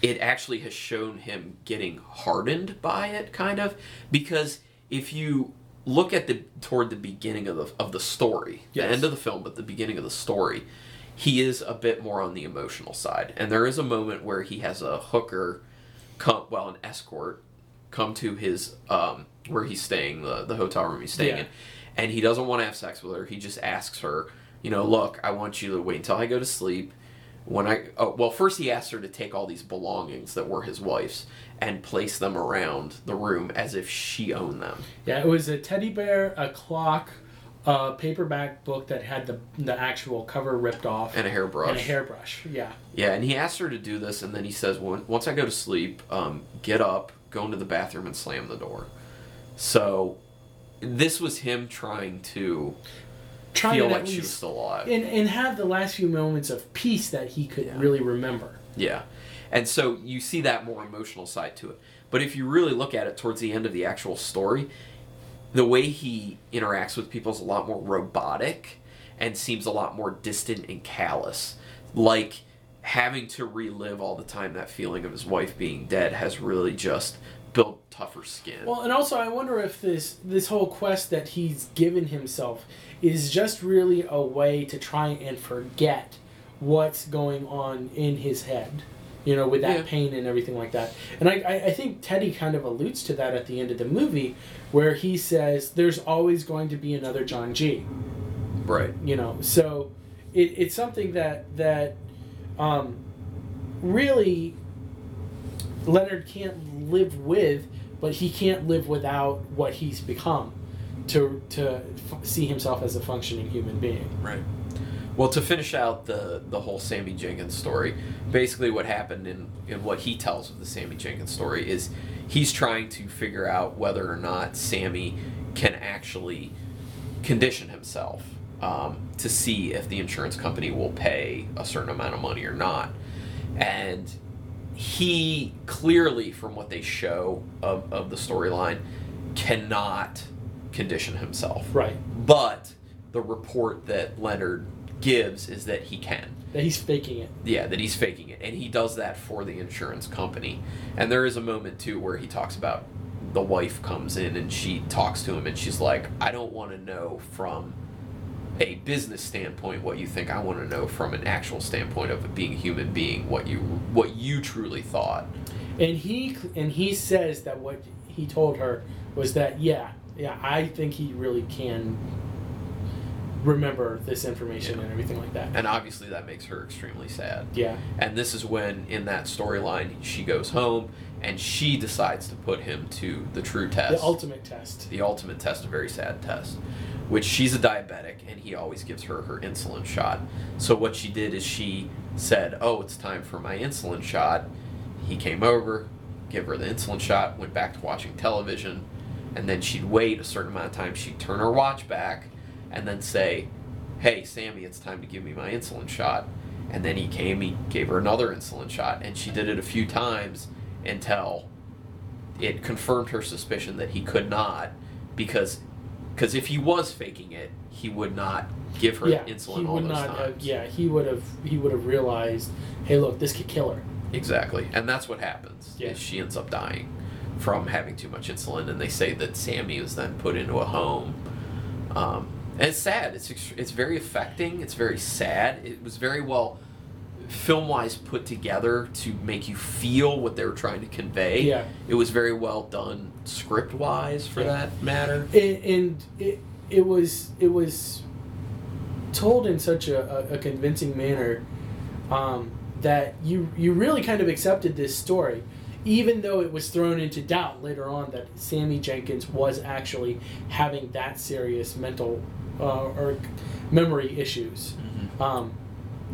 B: it actually has shown him getting hardened by it kind of because if you look at the toward the beginning of the of the story the end of the film but the beginning of the story he is a bit more on the emotional side. And there is a moment where he has a hooker come well an escort come to his um where he's staying the the hotel room he's staying
C: Yeah.
B: in. And he doesn't want to have sex with her. He just asks her you know look i want you to wait until i go to sleep. When I oh, well first he asked her to take all these belongings that were his wife's and place them around the room as if she owned them.
C: Yeah, it was a teddy bear, a clock, a paperback book that had the the actual cover ripped off,
B: And a hairbrush.
C: and a hairbrush. Yeah,
B: Yeah, and he asked her to do this, and then he says, "When- "Once I go to sleep, um, get up, go into the bathroom, and slam the door." So, this was him trying to
C: trying
B: feel
C: to
B: like she was still alive.
C: and and have the last few moments of peace that he could really remember.
B: Yeah. And so you see that more emotional side to it. But if you really look at it towards the end of the actual story, the way he interacts with people is a lot more robotic and seems a lot more distant and callous. Like having to relive all the time that feeling of his wife being dead has really just built tougher skin.
C: Well, and also I wonder if this this whole quest that he's given himself is just really a way to try and forget what's going on in his head. You know, with that
B: Yeah.
C: pain and everything like that. And I, I, I think Teddy kind of alludes to that at the end of the movie where he says there's always going to be another John G.
B: right.
C: you know so it, it's something that that um, really leonard can't live with but he can't live without what he's become to to f- see himself as a functioning human being
B: Right. Well, to finish out the the whole Sammy Jankis story, basically what happened in in what he tells of the Sammy Jankis story is he's trying to figure out whether or not Sammy can actually condition himself um, to see if the insurance company will pay a certain amount of money or not, and he clearly, from what they show of, of the storyline, cannot condition himself.
C: right
B: But the report that Leonard gives is that he can.
C: that he's faking it
B: Yeah, that he's faking it. And he does that for the insurance company. And there is a moment, too, where he talks about the wife comes in and she talks to him and she's like, I don't want to know from a business standpoint what you think. I want to know from an actual standpoint of being a human being what you what you truly thought.
C: and he and he says that what he told her was that yeah yeah i think he really can remember this information
B: Yeah.
C: and everything like that
B: And obviously that makes her extremely sad.
C: yeah
B: And this is when, in that storyline, she goes home and she decides to put him to the true test.
C: the ultimate test
B: the ultimate test, a very sad test, which she's a diabetic and he always gives her her insulin shot. So what she did is she said, "Oh, it's time for my insulin shot." He came over, give her the insulin shot, went back to watching television, and then she'd wait a certain amount of time. She'd turn her watch back, and then say, "Hey, Sammy, it's time to give me my insulin shot." And then he came, he gave her another insulin shot, and she did it a few times until it confirmed her suspicion that he could not, because because if he was faking it, he would not give her
C: yeah,
B: insulin
C: he
B: all
C: would
B: those
C: not.
B: times.
C: Have, yeah, he would have. He would have realized, hey, look, this could kill her.
B: Exactly, and that's what happens.
C: Yeah.
B: Is she ends up dying from having too much insulin, and they say that Sammy was then put into a home. Um, and it's sad. It's it's very affecting. It's very sad. It was very well film wise put together to make you feel what they were trying to convey.
C: Yeah.
B: It was very well done script wise for
C: Yeah.
B: that matter.
C: and, and it it was it was told in such a, a, a convincing manner um, that you you really kind of accepted this story, even though it was thrown into doubt later on that Sammy Jankis was actually having that serious mental uh, or memory issues. Um,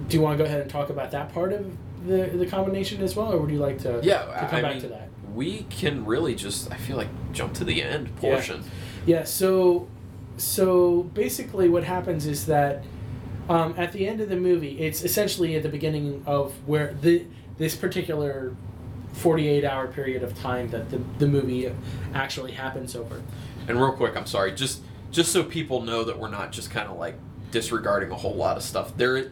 C: do you want to go ahead and talk about that part of the the combination as well, or would you like to
B: Yeah,
C: to come
B: I
C: back
B: mean,
C: to that?
B: we can really just I feel like jump to the end
C: Yeah.
B: portion.
C: Yeah, so so basically what happens is that um, at the end of the movie, it's essentially at the beginning of where the this particular 48 hour period of time that the, the movie actually happens over.
B: And real quick, I'm sorry, just just so people know that we're not just kind of like disregarding a whole lot of stuff. There,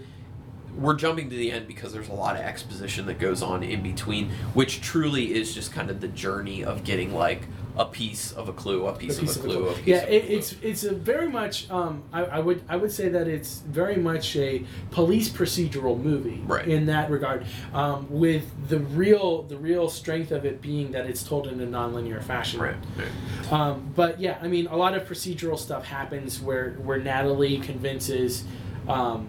B: we're jumping to the end because there's a lot of exposition that goes on in between, which truly is just kind of the journey of getting like a piece of a clue, a piece,
C: A piece
B: of a clue, a piece
C: Yeah,
B: of a
C: it,
B: clue.
C: it's it's a very much um, I, I would I would say that it's very much a police procedural movie
B: Right.
C: in that regard, um, with the real the real strength of it being that it's told in a nonlinear fashion.
B: right. right.
C: Um, but yeah, I mean, a lot of procedural stuff happens where where Natalie convinces um,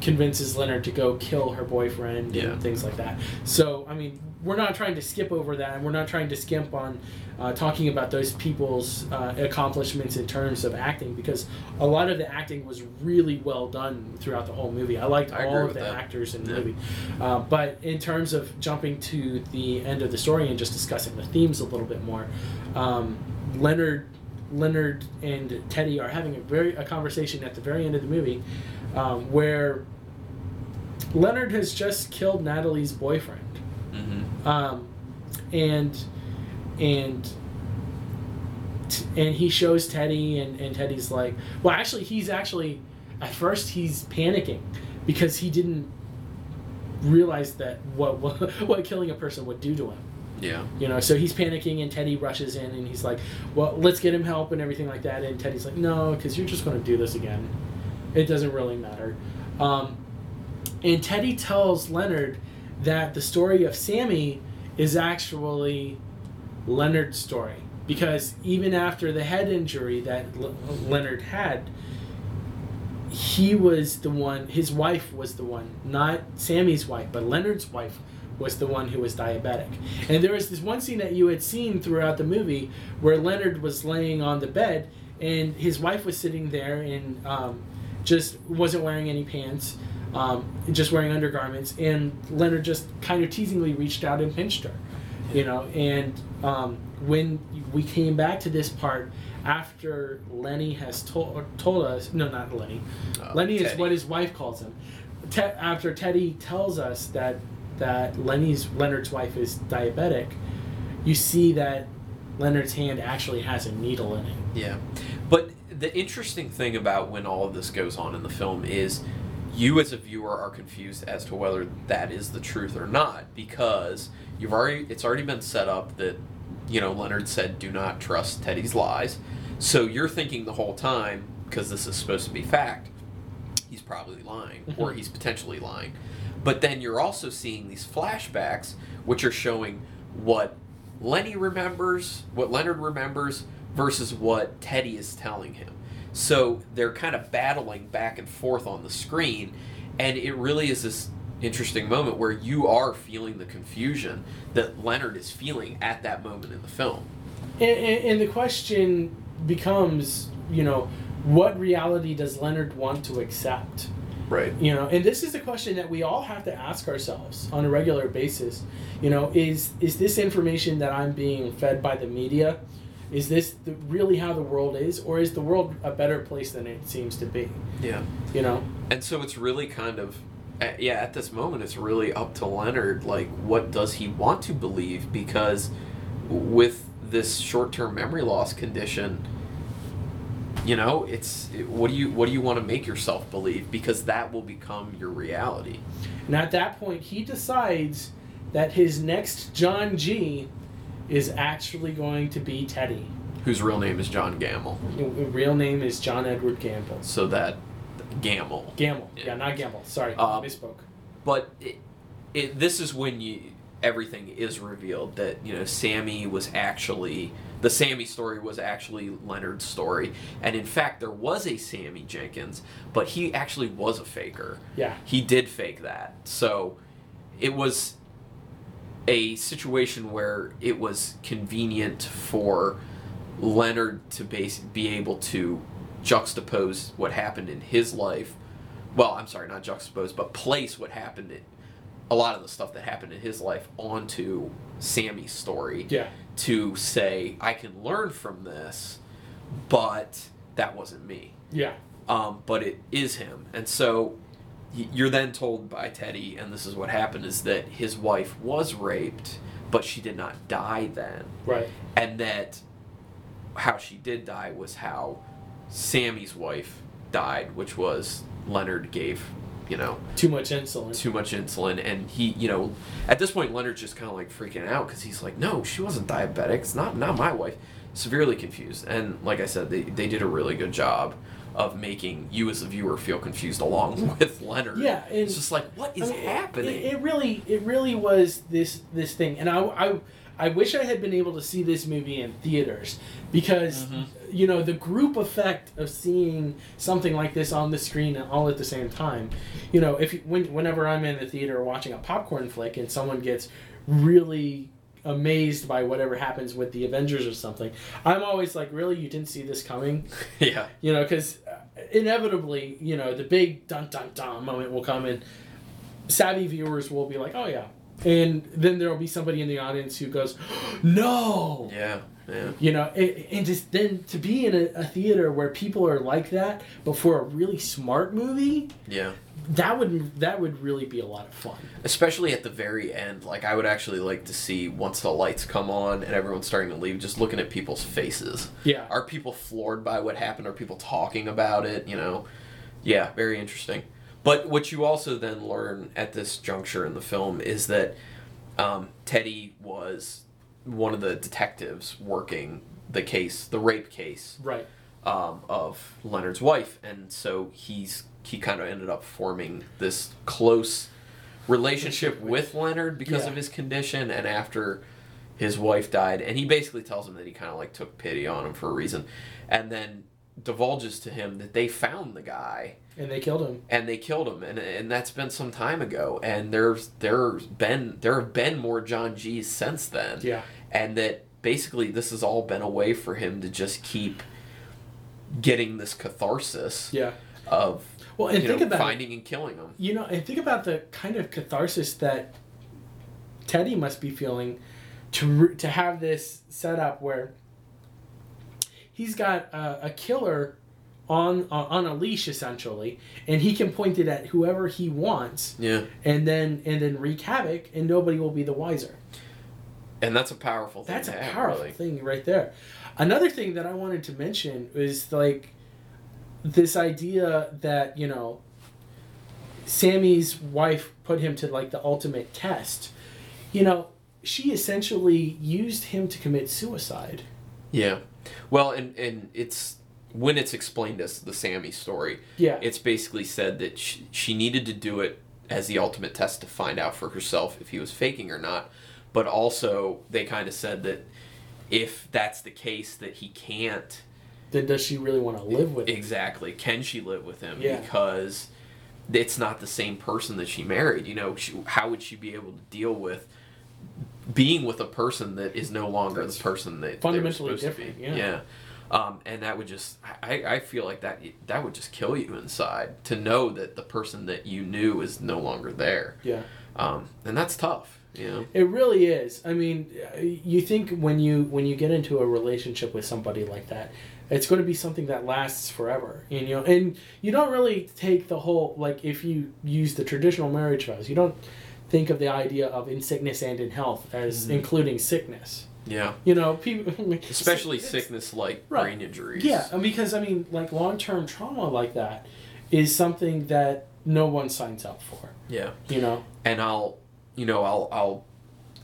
C: convinces Leonard to go kill her boyfriend
B: Yeah.
C: and things like that. So I mean, we're not trying to skip over that, and we're not trying to skimp on uh, talking about those people's uh, accomplishments in terms of acting because a lot of the acting was really well done throughout the whole movie. I liked
B: I
C: all of the
B: that.
C: actors in the
B: Yeah.
C: movie. Uh, but in terms of jumping to the end of the story and just discussing the themes a little bit more, um, Leonard, Leonard and Teddy are having a very a conversation at the very end of the movie, um, where Leonard has just killed Natalie's boyfriend,
B: Mm-hmm.
C: um, and and. t- And he shows Teddy, and, and Teddy's like, well, actually, he's actually, at first, he's panicking because he didn't realize that what, what <laughs> what killing a person would do to him.
B: Yeah.
C: You know, so he's panicking, and Teddy rushes in, and he's like, "Well, let's get him help and everything like that." And Teddy's like, "No, because you're just going to do this again. It doesn't really matter." Um, and Teddy tells Leonard that the story of Sammy is actually Leonard's story because even after the head injury that Le- Leonard had, he was the one. His wife was the one, not Sammy's wife, but Leonard's wife was the one who was diabetic. And there was this one scene that you had seen throughout the movie where Leonard was laying on the bed and his wife was sitting there and um, just wasn't wearing any pants, um, just wearing undergarments. And Leonard just kind of teasingly reached out and pinched her, you know. And um, when we came back to this part, after Lenny has told told us, no, not Lenny.
B: Uh,
C: Lenny is what his wife calls him. Te- after Teddy tells us that that Lenny's Leonard's wife is diabetic, you see that Leonard's hand actually has a needle in it.
B: Yeah. The interesting thing about when all of this goes on in the film is you as a viewer are confused as to whether that is the truth or not because you've already it's already been set up that you know Leonard said do not trust Teddy's lies. So you're thinking the whole time because this is supposed to be fact he's probably lying mm-hmm. or he's potentially lying. But then you're also seeing these flashbacks which are showing what Lenny remembers, what Leonard remembers versus what Teddy is telling him. So they're kind of battling back and forth on the screen and it really is this interesting moment where you are feeling the confusion that Leonard is feeling at that moment in the film.
C: And, and, and the question becomes, you know, what reality does Leonard want to accept?
B: Right.
C: You know, and this is a question that we all have to ask ourselves on a regular basis. You know, is is this information that I'm being fed by the media? Is this the, really how the world is, or is the world a better place than it seems to be?
B: Yeah.
C: You know,
B: And so it's really kind of, yeah, at this moment, it's really up to Leonard. Like, what does he want to believe? Because with this short-term memory loss condition, you know, it's what do you what do you want to make yourself believe? Because that will become your reality.
C: and at that point, he decides that his next John G is actually going to be Teddy.
B: Whose real name is John Gamble.
C: Real name is John Edward Gammell.
B: So that Gammell.
C: Gammell,
B: Yeah.
C: not Gamble. Sorry,
B: Um,
C: misspoke.
B: but it, it, this is when you everything is revealed that you know Sammy was actually the Sammy story was actually Leonard's story, and in fact there was a Sammy Jankis, but he actually was a faker.
C: Yeah,
B: He did fake that, so it was a situation where it was convenient for Leonard to base, be able to juxtapose what happened in his life. Well, I'm sorry, not juxtapose, but place what happened in a lot of the stuff that happened in his life onto Sammy's story
C: yeah,
B: to say, I can learn from this, but that wasn't me.
C: yeah,
B: Um, but it is him. And so you're then told by Teddy, and this is what happened, is that his wife was raped, but she did not die then
C: right.
B: and that how she did die was how Sammy's wife died, which was Leonard gave, you know,
C: Too much insulin.
B: too much insulin, and he, you know, at this point Leonard's just kind of like freaking out because he's like, no, she wasn't diabetic. It's not not my wife. Severely confused, and like I said, they they did a really good job of making you as a viewer feel confused along <laughs> with Leonard.
C: Yeah, and-
B: it's just like, what is
C: I mean,
B: happening?
C: It, it really, it really was this this thing, and I, I, I wish I had been able to see this movie in theaters because
B: Mm-hmm.
C: you know the group effect of seeing something like this on the screen and all at the same time. You know, if when, whenever I'm in the theater watching a popcorn flick and someone gets really amazed by whatever happens with the Avengers or something, I'm always like, really, you didn't see this coming? <laughs>
B: yeah,
C: you know, because inevitably, you know, the big dun dun dun moment will come and savvy viewers will be like, oh yeah. And then there will be somebody in the audience who goes, <gasps> no!
B: yeah, yeah.
C: You know, and, and just then to be in a, a theater where people are like that, but for a really smart movie,
B: Yeah.
C: that would that would really be a lot of fun.
B: especially at the very end like i would actually like to see once the lights come on and everyone's starting to leave just looking at people's faces
C: Yeah.
B: are people floored by what happened are people talking about it you know yeah very interesting but what you also then learn at this juncture in the film is that um, teddy was one of the detectives working the case the rape case
C: Right.
B: um, of Leonard's wife, and so he's he kind of ended up forming this close relationship with Leonard because
C: Yeah.
B: of his condition, and after his wife died, and he basically tells him that he kind of like took pity on him for a reason, and then divulges to him that they found the guy
C: And they killed him.
B: and they killed him and and that's been some time ago and there's there's been there have been more John G's since then
C: Yeah.
B: and that basically this has all been a way for him to just keep getting this catharsis
C: Yeah.
B: of
C: Well, and think
B: know,
C: about
B: finding and killing them
C: You know, and think about the kind of catharsis that Teddy must be feeling to to have this set up where he's got a, a killer on uh, on a leash essentially, and he can point it at whoever he wants,
B: yeah
C: and then and then wreak havoc, and nobody will be the wiser.
B: and that's a powerful thing
C: That's a
B: have,
C: powerful
B: really.
C: thing right there. Another thing that I wanted to mention is like this idea that, you know, Sammy's wife put him to like the ultimate test. You know, she essentially used him to commit suicide.
B: yeah well and and it's when it's explained as the Sammy story
C: Yeah.
B: it's basically said that she, she needed to do it as the ultimate test to find out for herself if he was faking or not. But also, they kind of said that if that's the case, that he can't
C: then does she really want to live with him?
B: exactly. Can she live with him?
C: Yeah.
B: Because it's not the same person that she married. You know, she, how would she be able to deal with being with a person that is no longer
C: That's
B: the person that
C: fundamentally
B: they were supposed
C: different,
B: To be?
C: yeah.
B: Um, and that would just, I, I feel like that that would just kill you inside to know that the person that you knew is no longer there.
C: Yeah.
B: Um, and that's tough, you know.
C: It really is. I mean, you think when you when you get into a relationship with somebody like that, it's going to be something that lasts forever. And, you know, and you don't really take the whole like if you use the traditional marriage vows, you don't think of the idea of in sickness and in health as
B: Mm-hmm.
C: including sickness.
B: Yeah.
C: You know, people <laughs>
B: Especially sickness like
C: Right.
B: brain injuries.
C: Yeah, and because I mean, like long term trauma like that is something that no one signs up for.
B: Yeah.
C: You know.
B: and I'll, you know, I'll I'll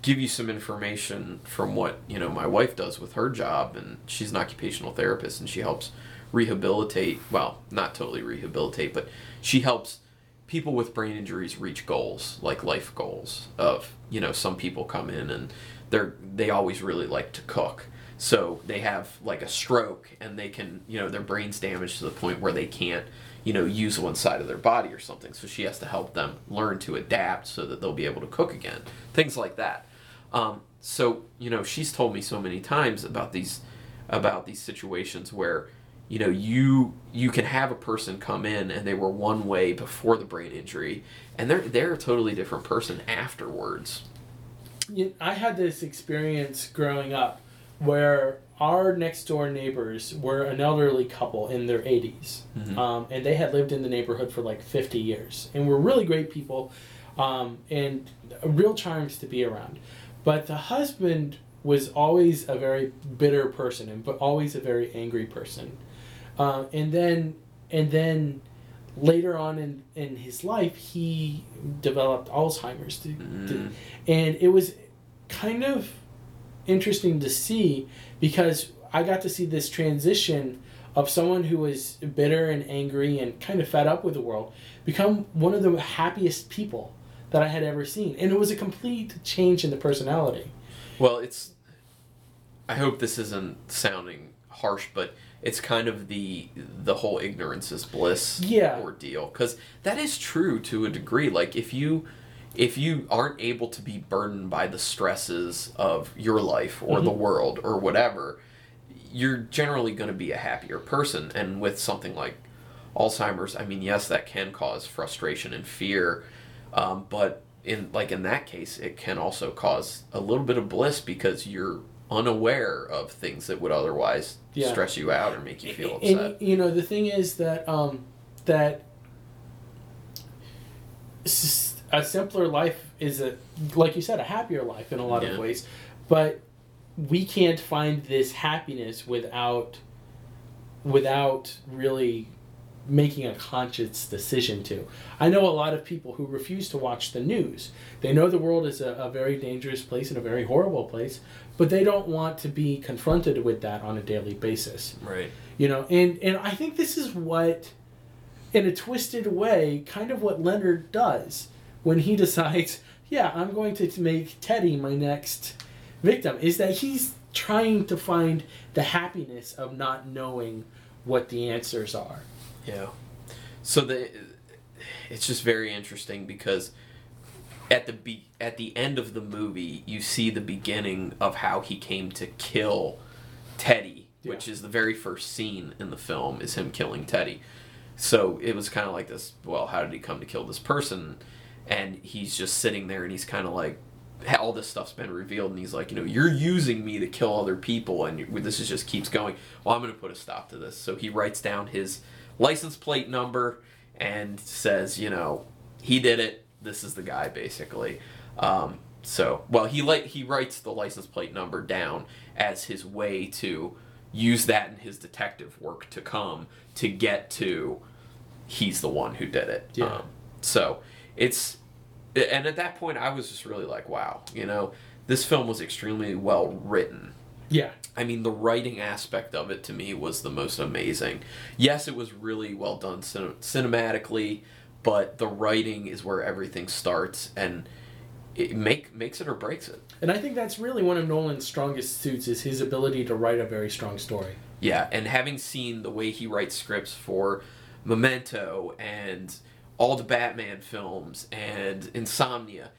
B: give you some information from what you know my wife does with her job, and she's an occupational therapist, and she helps rehabilitate. Well, not totally rehabilitate, but she helps people with brain injuries reach goals like life goals. Of you know, some people come in and they're they always really like to cook. So they have like a stroke and they can, you know, their brain's damaged to the point where they can't, you know, use one side of their body or something. So she has to help them learn to adapt so that they'll be able to cook again. Things like that. Um, so, you know, she's told me so many times about these about these situations where you know you you can have a person come in and they were one way before the brain injury and they're they're a totally different person afterwards
C: You- I had this experience growing up where our next door neighbors were an elderly couple in their 80s. Um, and they had lived in the neighborhood for like 50 years and were really great people um, and real charms to be around. But the husband was always a very bitter person and but always a very angry person. Uh, and then and then later on in, in his life he developed Alzheimer's to- and it was kind of interesting to see because I got to see this transition of someone who was bitter and angry and kind of fed up with the world become one of the happiest people that I had ever seen. And it was a complete change in the personality.
B: Well, it's. I hope this isn't sounding harsh, but it's kind of the the whole ignorance is bliss
C: Yeah.
B: ordeal because that is true to a degree. Like if you if you aren't able to be burdened by the stresses of your life or the world or whatever, you're generally going to be a happier person. And with something like Alzheimer's, I mean, yes, that can cause frustration and fear, um, but in like in that case, it can also cause a little bit of bliss because you're unaware of things that would otherwise
C: Yeah.
B: stress you out or make you feel
C: And,
B: upset.
C: you know, the thing is that um, that s- a simpler life is a, like you said, a happier life in a lot
B: Yeah.
C: of ways, but we can't find this happiness without without really making a conscious decision to. I know a lot of people who refuse to watch the news. They know the world is a, a very dangerous place and a very horrible place, but they don't want to be confronted with that on a daily basis
B: Right.
C: you know and and i think this is what in a twisted way kind of what leonard does when he <laughs> decides yeah i'm going to make teddy my next victim is that he's trying to find the happiness of not knowing what the answers are
B: Yeah. So the it's just very interesting because at the be, at the end of the movie, you see the beginning of how he came to kill Teddy, which is the very first scene in the film is him killing Teddy. So it was kind of like this. Well, how did he come to kill this person? And he's just sitting there, and he's kind of like, all this stuff's been revealed, and he's like, you know, you're using me to kill other people, and this is just keeps going. Well, I'm going to put a stop to this. So he writes down his license plate number and says, you know, he did it. This is the guy, basically. Um, so, well, he like he writes the license plate number down as his way to use that in his detective work to come to get to he's the one who did it.
C: Yeah.
B: Um, so it's and at that point I was just really like, wow, you know, this film was extremely well written.
C: yeah
B: I mean, the writing aspect of it to me was the most amazing. Yes, it was really well done cin- cinematically, but the writing is where everything starts, and it make makes it or breaks it.
C: and i think that's really one of nolan's strongest suits is his ability to write a very strong story
B: Yeah, and having seen the way he writes scripts for Memento and all the Batman films and Insomnia,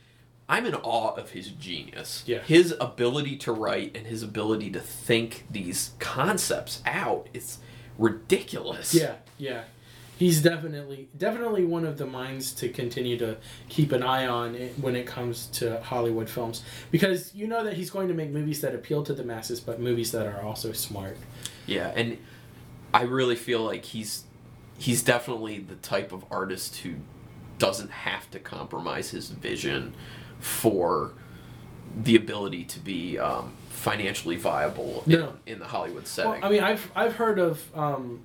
B: I'm in awe of his genius.
C: Yeah.
B: His ability to write and his ability to think these concepts out is ridiculous.
C: Yeah, yeah. He's definitely definitely one of the minds to continue to keep an eye on when it comes to Hollywood films because you know that he's going to make movies that appeal to the masses but movies that are also smart.
B: Yeah, and I really feel like he's he's definitely the type of artist who doesn't have to compromise his vision for the ability to be um, financially viable in,
C: No.
B: in the Hollywood setting. Well.
C: I mean, I've I've heard of um,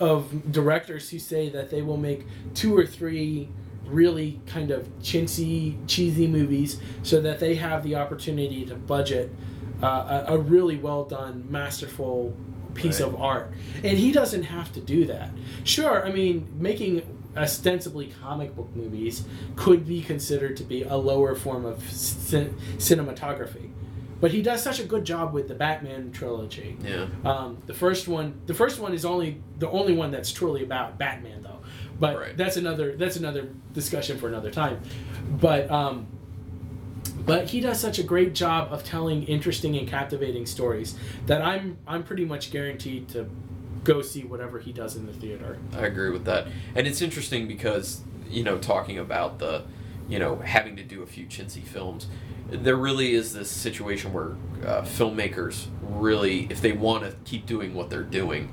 C: of directors who say that they will make two or three really kind of chintzy, cheesy movies so that they have the opportunity to budget uh, a, a really well done, masterful piece
B: Right.
C: of art. And he doesn't have to do that. Sure, I mean, making ostensibly comic book movies could be considered to be a lower form of cin- cinematography. But he does such a good job with the Batman trilogy.
B: yeah.
C: Um, the first one, the first one is only the only one that's truly about Batman, though. But
B: Right.
C: that's another that's another discussion for another time. But um, but he does such a great job of telling interesting and captivating stories that I'm I'm pretty much guaranteed to go see whatever he does in the theater.
B: I agree with that. And it's interesting because, you know, talking about the, you know, having to do a few chintzy films, there really is this situation where uh, filmmakers really, if they want to keep doing what they're doing,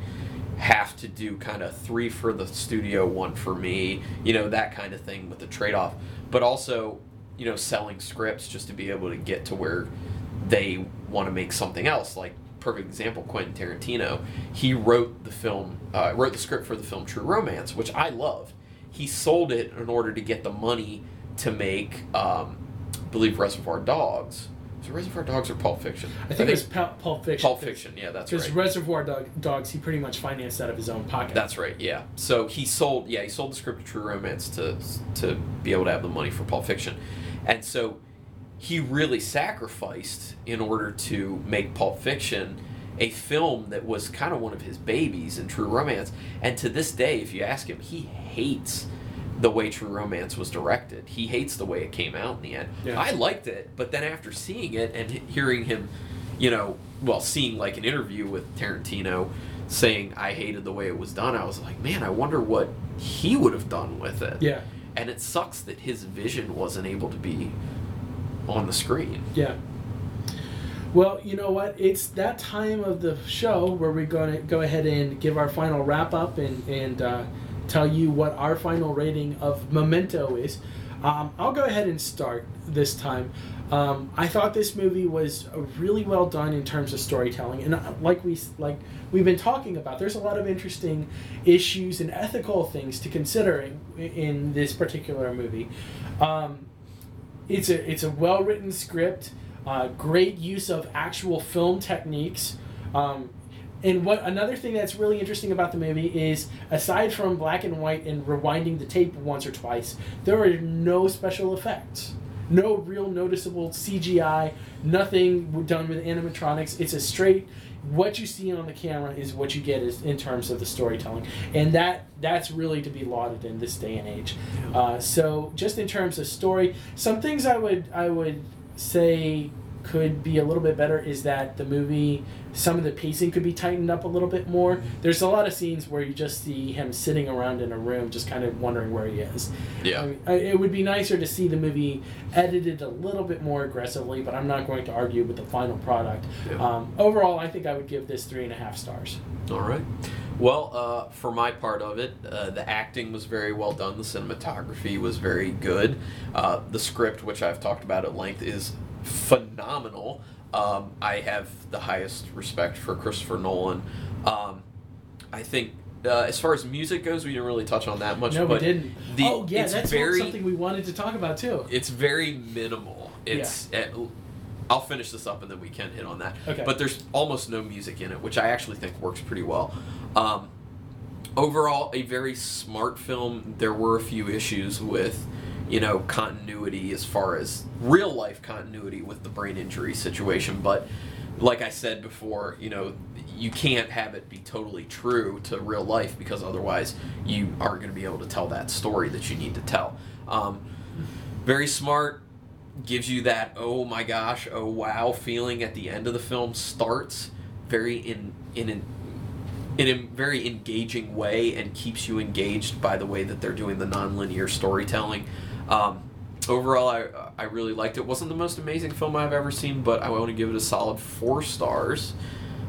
B: have to do kind of three for the studio, one for me, you know, that kind of thing with the trade off. But also, you know, selling scripts just to be able to get to where they want to make something else. Like perfect example, Quentin Tarantino. He wrote the film, uh, wrote the script for the film True Romance, which I loved. He sold it in order to get the money to make, um, believe, Reservoir Dogs. It Reservoir Dogs or Pulp Fiction?
C: I think it's Pul- Pulp Fiction.
B: Pulp Fiction. Yeah, that's
C: Because. Reservoir Dog, Dogs, he pretty much financed out of his own pocket.
B: That's right. Yeah. So he sold. Yeah, he sold the script of True Romance to to be able to have the money for Pulp Fiction, and so he really sacrificed in order to make Pulp Fiction a film that was kind of one of his babies in True Romance. And to this day, if you ask him, he hates the way True Romance was directed. He hates the way it came out in the end.
C: Yeah.
B: I liked it, but then after seeing it and hearing him, you know, well, seeing like an interview with Tarantino saying I hated the way it was done, I was like, man, I wonder what he would have done with it.
C: Yeah.
B: And it sucks that his vision wasn't able to be on the screen.
C: Yeah. Well, you know what? It's that time of the show where we're going to go ahead and give our final wrap up and, and uh, tell you what our final rating of Memento is. Um, I'll go ahead and start this time. Um, I thought this movie was uh, really well done in terms of storytelling, and uh, like we like we've been talking about, there's a lot of interesting issues and ethical things to consider in, in this particular movie. Um, it's a it's a well written script, uh, great use of actual film techniques. Um, and what another thing that's really interesting about the movie is, aside from black and white and rewinding the tape once or twice, there are no special effects, no real noticeable CGI, nothing done with animatronics. It's a straight what you see on the camera is what you get is in terms of the storytelling, and that that's really to be lauded in this day and age. Uh, so just in terms of story, some things I would I would say could be a little bit better is that the movie some of the pacing could be tightened up a little bit more. There's a lot of scenes where you just see him sitting around in a room, just kind of wondering where he is.
B: Yeah.
C: I mean, it would be nicer to see the movie edited a little bit more aggressively, but I'm not going to argue with the final product.
B: Yeah.
C: Um, overall, I think I would give this three and a half stars.
B: All right. Well, uh, for my part of it, uh, the acting was very well done. The cinematography was very good. Uh, the script, which I've talked about at length, is phenomenal. Um, I have the highest respect for Christopher Nolan. Um, I think, uh, as far as music goes, we didn't really touch on that much.
C: no, we
B: but
C: didn't.
B: The,
C: oh, yeah, that's
B: very,
C: something we wanted to talk about too.
B: it's very minimal. It's eh, I'll finish this up and then we can hit on that.
C: Okay.
B: But there's almost no music in it, which I actually think works pretty well. Um, overall, a very smart film. There were a few issues with, you know, continuity as far as real life continuity with the brain injury situation, but like I said before, you know, you can't have it be totally true to real life because otherwise you aren't going to be able to tell that story that you need to tell. Um, very smart, gives you that oh my gosh, oh wow feeling at the end of the film starts very in in in a very engaging way and keeps you engaged by the way that they're doing the nonlinear storytelling. Um, overall, I I really liked it. wasn't the most amazing film I've ever seen, but I want to give it a solid four stars.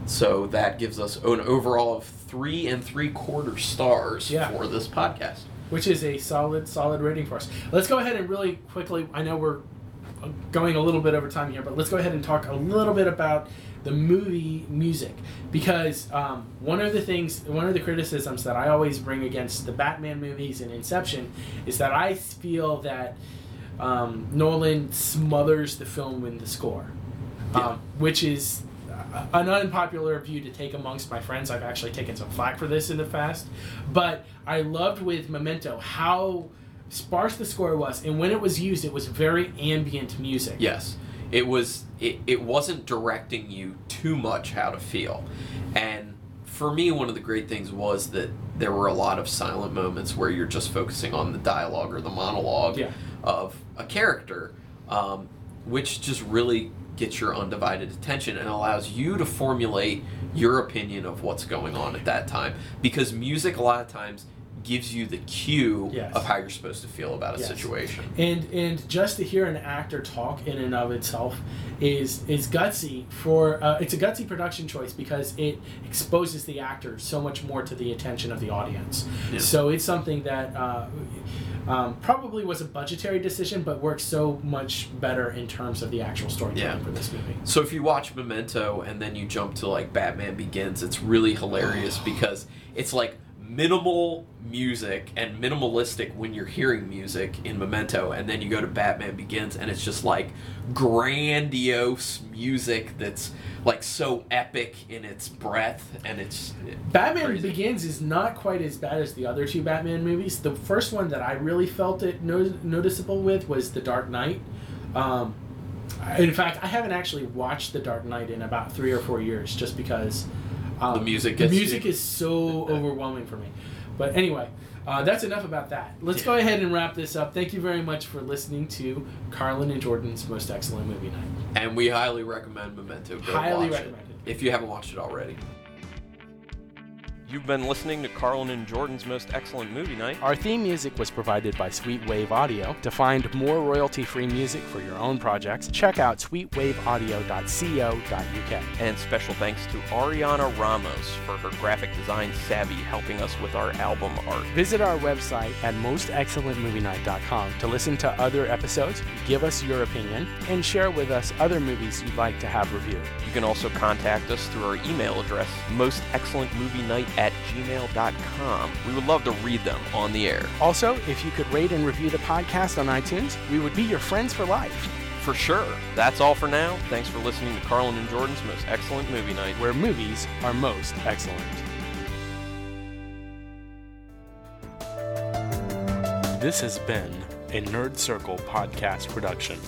B: So that gives us an overall of three and three quarter stars
C: Yeah.
B: for this podcast.
C: which is a solid solid rating for us. Let's go ahead and really quickly. I know we're going a little bit over time here, but let's go ahead and talk a little bit about the movie music because um, one of the things, one of the criticisms that I always bring against the Batman movies and Inception is that I feel that um, Nolan smothers the film in the score,
B: Yeah.
C: um, which is an unpopular view to take amongst my friends. I've actually taken some flack for this in the past, but I loved with Memento how sparse the score was, and when it was used, it was very ambient music.
B: Yes, it was. It, it wasn't directing you too much how to feel, and for me, one of the great things was that there were a lot of silent moments where you're just focusing on the dialogue or the monologue
C: Yeah.
B: of a character, um, which just really gets your undivided attention and allows you to formulate your opinion of what's going on at that time. Because music, a lot of times, gives you the cue
C: Yes.
B: of how you're supposed to feel about a
C: Yes.
B: situation.
C: and and just to hear an actor talk in and of itself is is gutsy for uh, it's a gutsy production choice because it exposes the actor so much more to the attention of the audience
B: Yeah.
C: so it's something that uh, um, probably was a budgetary decision but works so much better in terms of the actual storytelling
B: Yeah.
C: for this movie
B: So if you watch Memento and then you jump to like Batman Begins, it's really hilarious because it's like minimal music and minimalistic when you're hearing music in Memento, and then you go to Batman Begins and it's just like grandiose music that's like so epic in its breadth and it's
C: Batman
B: crazy.
C: Begins is not quite as bad as the other two Batman movies. The first one that I really felt it no- noticeable with was The Dark Knight. Um, in fact, I haven't actually watched The Dark Knight in about three or four years, just because um,
B: The music
C: the music
B: you.
C: is so overwhelming for me. But anyway, uh, that's enough about that. Let's go ahead and wrap this up. Thank you very much for listening to Carlin and Jordan's most excellent movie night.
B: and we highly recommend Memento. Go
C: Highly recommend
B: it if you haven't watched it already.
D: You've been listening to Carlin and Jordan's most excellent movie night.
E: Our theme music was provided by Sweet Wave Audio. To find more royalty free music for your own projects, check out sweetwaveaudio.co.uk.
D: And special thanks to Ariana Ramos for her graphic design savvy helping us with our album art.
E: Visit our website at mostexcellentmovienight.com to listen to other episodes, give us your opinion, and share with us other movies you'd like to have reviewed.
D: You can also contact us through our email address, mostexcellentmovienight at gmail.com. We would love to read them on the air.
E: Also, if you could rate and review the podcast on iTunes, we would be your friends for life,
D: For sure. That's all for now. Thanks for listening to Carlin and Jordan's most excellent movie night.
E: where movies are most excellent. This has been a Nerd Circle podcast production.